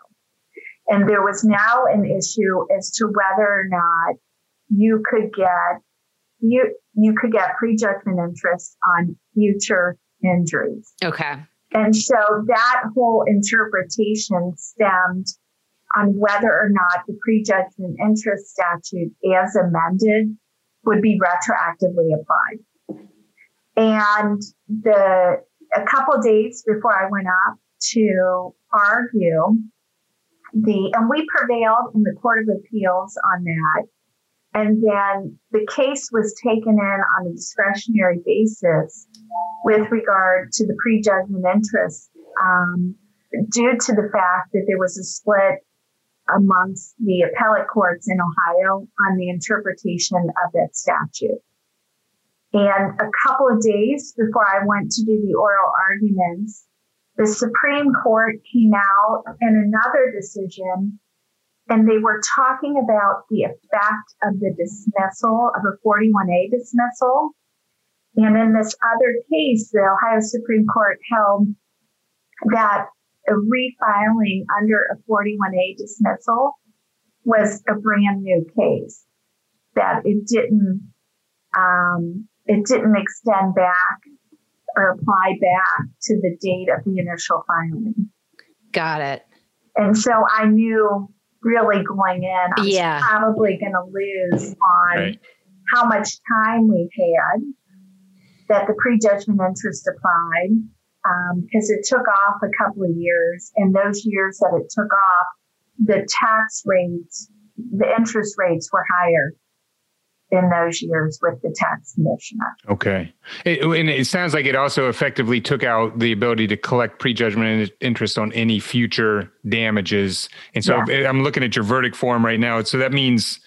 And there was now an issue as to whether or not you could get you you could get prejudgment interest on future injuries. Okay. And so that whole interpretation stemmed on whether or not the prejudgment interest statute as amended would be retroactively applied. And the a couple days before I went up to argue the and we prevailed in the Court of Appeals on that. And then the case was taken in on a discretionary basis with regard to the prejudgment interest um, due to the fact that there was a split amongst the appellate courts in Ohio on the interpretation of that statute. And a couple of days before I went to do the oral arguments, the Supreme Court came out in another decision and they were talking about the effect of the dismissal of a 41A dismissal. And in this other case, the Ohio Supreme Court held that a refiling under a 41A dismissal was a brand new case, that it didn't, um, it didn't extend back or apply back to the date of the initial filing. Got it. And so I knew really going in, I was Yeah. probably going to lose on Right. how much time we had that the prejudgment interest applied because it took off a couple of years. And those years that it took off, the tax rates, the interest rates were higher in those years with the tax commissioner. Okay. It, and it sounds like it also effectively took out the ability to collect prejudgment interest on any future damages. And so if- I'm looking at your verdict form right now. So that means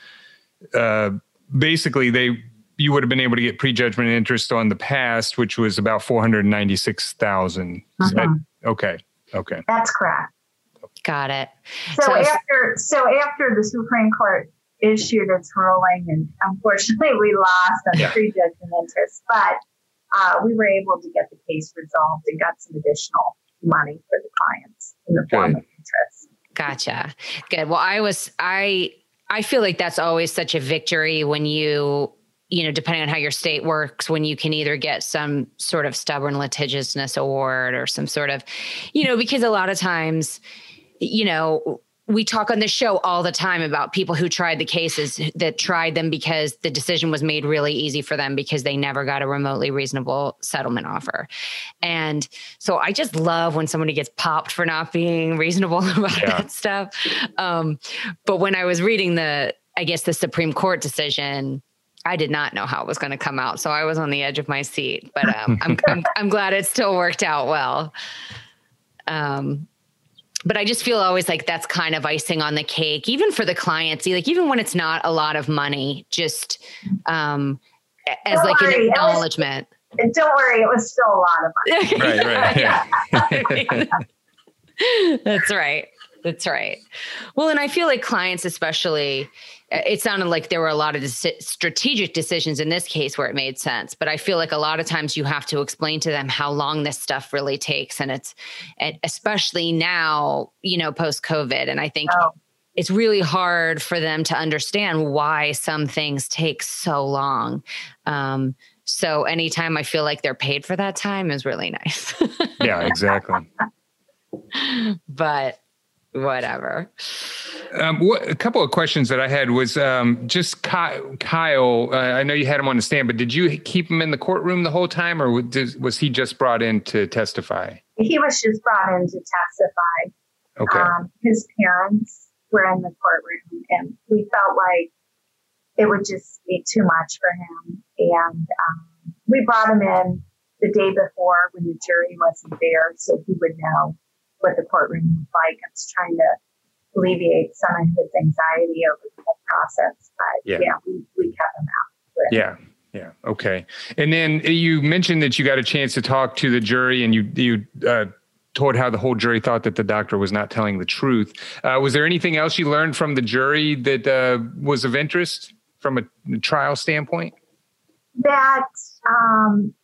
uh, basically they you would have been able to get prejudgment interest on the past, which was about 496,000. Is that- Uh-huh. Okay. Okay. That's correct. Got it. So, So after so after the Supreme Court issued its ruling, and unfortunately we lost on Yeah. prejudgment interest, but uh, we were able to get the case resolved and got some additional money for the clients in the form Good. of interest. Gotcha. Good. Well, I was I I feel like that's always such a victory when you you know depending on how your state works when you can either get some sort of stubborn litigiousness award or some sort of you know because a lot of times you know we talk on the show all the time about people who tried the cases that tried them because the decision was made really easy for them because they never got a remotely reasonable settlement offer. And so I just love when somebody gets popped for not being reasonable about yeah. that stuff. Um, but when I was reading the, I guess the Supreme Court decision, I did not know how it was going to come out. So I was on the edge of my seat, but um, I'm, I'm, I'm glad it still worked out well. Um, but I just feel always like that's kind of icing on the cake, even for the clients. Like even when it's not a lot of money, just um, as don't like worry. an acknowledgement. Was, don't worry, it was still a lot of money. right, right. Yeah. that's right. That's right. Well, and I feel like clients, especially, it sounded like there were a lot of strategic decisions in this case where it made sense but i feel like a lot of times you have to explain to them how long this stuff really takes and it's especially now you know post covid and i think oh. it's really hard for them to understand why some things take so long. Um, so anytime i feel like they're paid for that time is really nice. Yeah exactly. But whatever. Um, what, a couple of questions that I had was um, just Kyle. Kyle uh, I know you had him on the stand, but did you keep him in the courtroom the whole time, or was he just brought in to testify? He was just brought in to testify. Okay. Um, his parents were in the courtroom, and we felt like it would just be too much for him, and um, we brought him in the day before when the jury wasn't there, so he would know what the courtroom was like. I was trying to alleviate some of his anxiety over the whole process. But yeah, yeah we, we kept him out. Yeah. Yeah. Okay. And then you mentioned that you got a chance to talk to the jury and you, you, uh, told how the whole jury thought that the doctor was not telling the truth. Uh, was there anything else you learned from the jury that uh, was of interest from a trial standpoint? That um,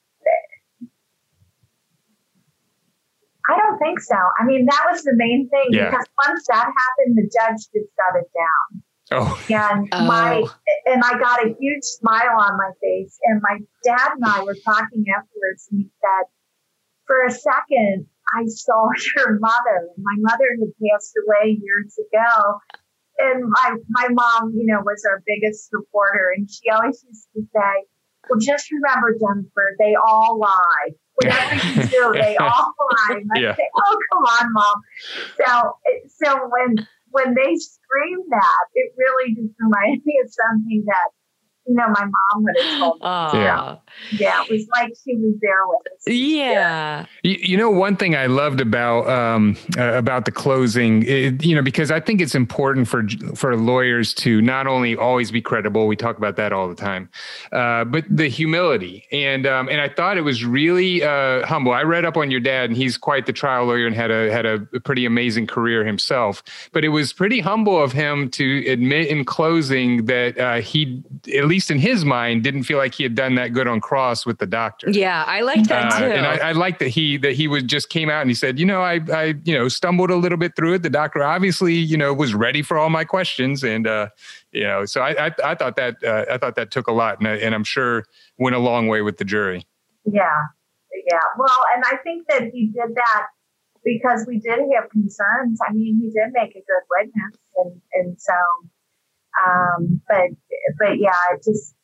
I don't think so. I mean, that was the main thing yeah. because once that happened, the judge just shut it down. Oh. And oh. my and I got a huge smile on my face. And my dad and I were talking afterwards, and he said, "For a second, I saw your mother. And my mother had passed away years ago." And my my mom, you know, was our biggest supporter, and she always used to say, "Well, just remember, Jennifer, they all lie." Whatever you do, they all. Yeah. say, "Oh, come on, mom." So, so when when they screamed that, it really just reminded me of something that you know, my mom would have told me. Yeah. Yeah. It was like she was there with us. Yeah. You, you, know, one thing I loved about, um, uh, about the closing, it, you know, because I think it's important for, for lawyers to not only always be credible, we talk about that all the time, uh, but the humility. And, um, and I thought it was really, uh, humble. I read up on your dad and he's quite the trial lawyer and had a, had a pretty amazing career himself, but it was pretty humble of him to admit in closing that, uh, he, at least least in his mind, didn't feel like he had done that good on cross with the doctor. Yeah, I like that uh, too. And I, I like that he that he was just came out and he said, you know, I I you know stumbled a little bit through it. The doctor obviously you know was ready for all my questions, and uh, you know, so I I, I thought that uh, I thought that took a lot, and, I, and I'm sure went a long way with the jury. Yeah, yeah. Well, and I think that he did that because we did have concerns. I mean, he did make a good witness, and and so um, but but yeah, it just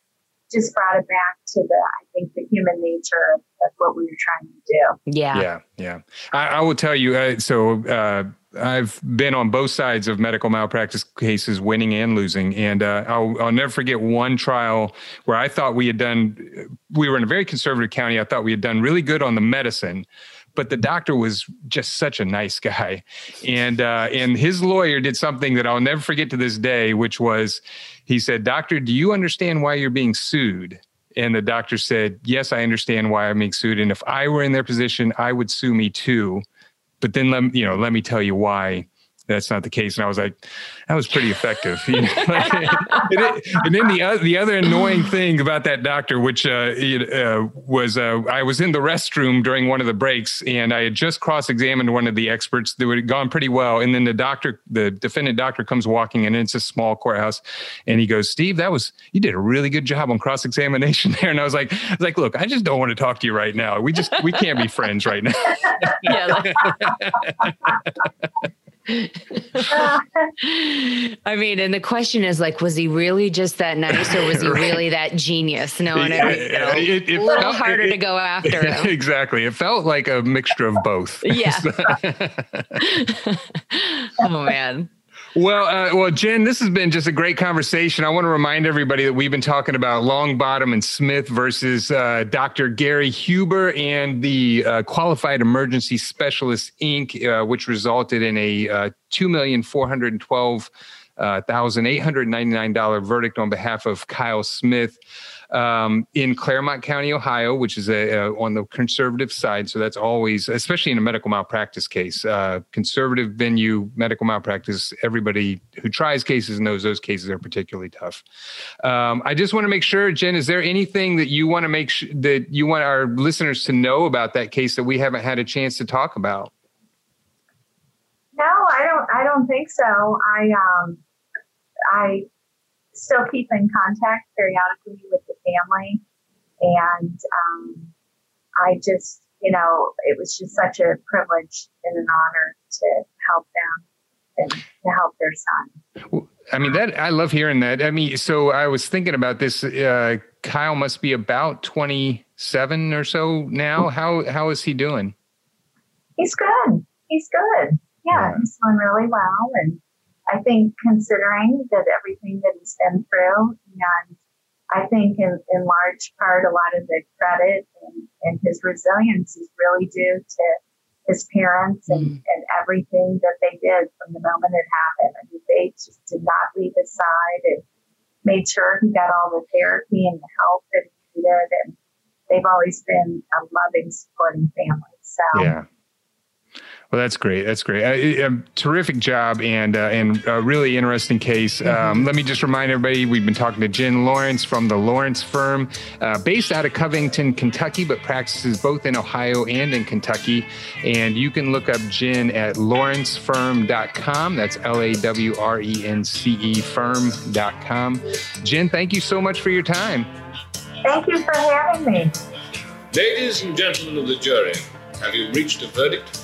just brought it back to the I think the human nature of, of what we were trying to do. Yeah, yeah, yeah. I, I will tell you. Uh, so. Uh, I've been on both sides of medical malpractice cases, winning and losing. And uh, I'll, I'll, never forget one trial where I thought we had done, we were in a very conservative county. I thought we had done really good on the medicine, but the doctor was just such a nice guy, and uh, and his lawyer did something that I'll never forget to this day, which was he said, "Doctor, do you understand why you're being sued?" And the doctor said, "Yes, I understand why I'm being sued, and if I were in their position, I would sue me too." But then let you know, let me tell you why that's not the case. And I was like, that was pretty effective. You know? and, then the, the other annoying thing about that doctor, which uh, uh, was uh, I was in the restroom during one of the breaks and I had just cross examined one of the experts that had gone pretty well. And then the doctor, the defendant doctor comes walking in and it's a small courthouse. And he goes, Steve, that was, you did a really good job on cross examination there. And I was like, I was like, look, I just don't want to talk to you right now. We just, we can't be friends right now. yeah. I mean, and the question is like, was he really just that nice, or was he right. really that genius? No, and you know, it, it, a little felt, harder it, to go after him. Exactly. It felt like a mixture of both. Yeah. oh man. Well, uh, well, Jen, this has been just a great conversation. I want to remind everybody that we've been talking about Longbottom and Smith versus uh, Dr. Gary Huber and the uh, Qualified Emergency Specialist Inc., uh, which resulted in a uh, two million four hundred twelve thousand eight hundred ninety nine dollar verdict on behalf of Kyle Smith um, in Clermont County, Ohio, which is a, a, on the conservative side. So that's always, especially in a medical malpractice case, uh, conservative venue medical malpractice. Everybody who tries cases knows those cases are particularly tough. Um, I just want to make sure, Jen, is there anything that you want to make sh- that you want our listeners to know about that case that we haven't had a chance to talk about? No, I don't. I don't think so. I um, I still keep in contact periodically with the family. And um, I just, you know, it was just such a privilege and an honor to help them and to help their son. I mean, that I love hearing that. I mean, so I was thinking about this. Uh, Kyle must be about 27 or so now. How how is he doing? He's good. He's good. Yeah, yeah. he's doing really well, and I think considering that everything that he's been through, and I think in, in large part, a lot of the credit and, and his resilience is really due to his parents and, mm. and everything that they did from the moment it happened. I mean, they just did not leave his side and made sure he got all the therapy and the help that he needed. And they've always been a loving, supporting family. So, yeah. Well, that's great. That's great. Uh, a terrific job and uh, and a really interesting case. Mm-hmm. Um, let me just remind everybody we've been talking to Jen Lawrence from the Lawrence firm, uh, based out of Covington, Kentucky, but practices both in Ohio and in Kentucky. And you can look up Jen at lawrencefirm.com. That's L A W R E N C E firm.com. Jen, thank you so much for your time. Thank you for having me. Ladies and gentlemen of the jury, have you reached a verdict?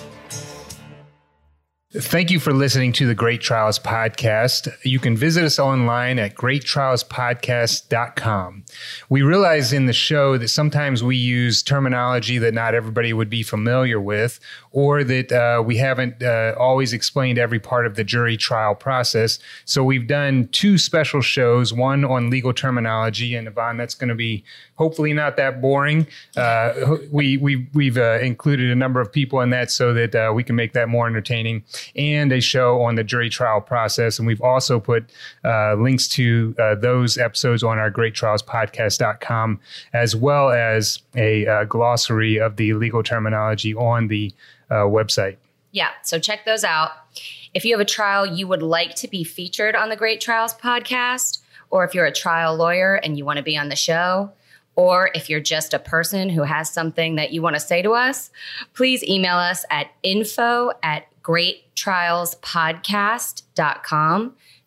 Thank you for listening to the Great Trials Podcast. You can visit us online at greattrialspodcast.com. We realize in the show that sometimes we use terminology that not everybody would be familiar with, or that uh, we haven't uh, always explained every part of the jury trial process. So we've done two special shows one on legal terminology, and Yvonne, that's going to be hopefully not that boring. Uh, we, we, we've uh, included a number of people in that so that uh, we can make that more entertaining and a show on the jury trial process. And we've also put uh, links to those episodes on our greattrialspodcast.com, as well as a glossary of the legal terminology on the uh, website. Yeah, so check those out. If you have a trial you would like to be featured on the Great Trials podcast, or if you're a trial lawyer and you want to be on the show, or if you're just a person who has something that you want to say to us, please email us at info at greattrialspodcast.com.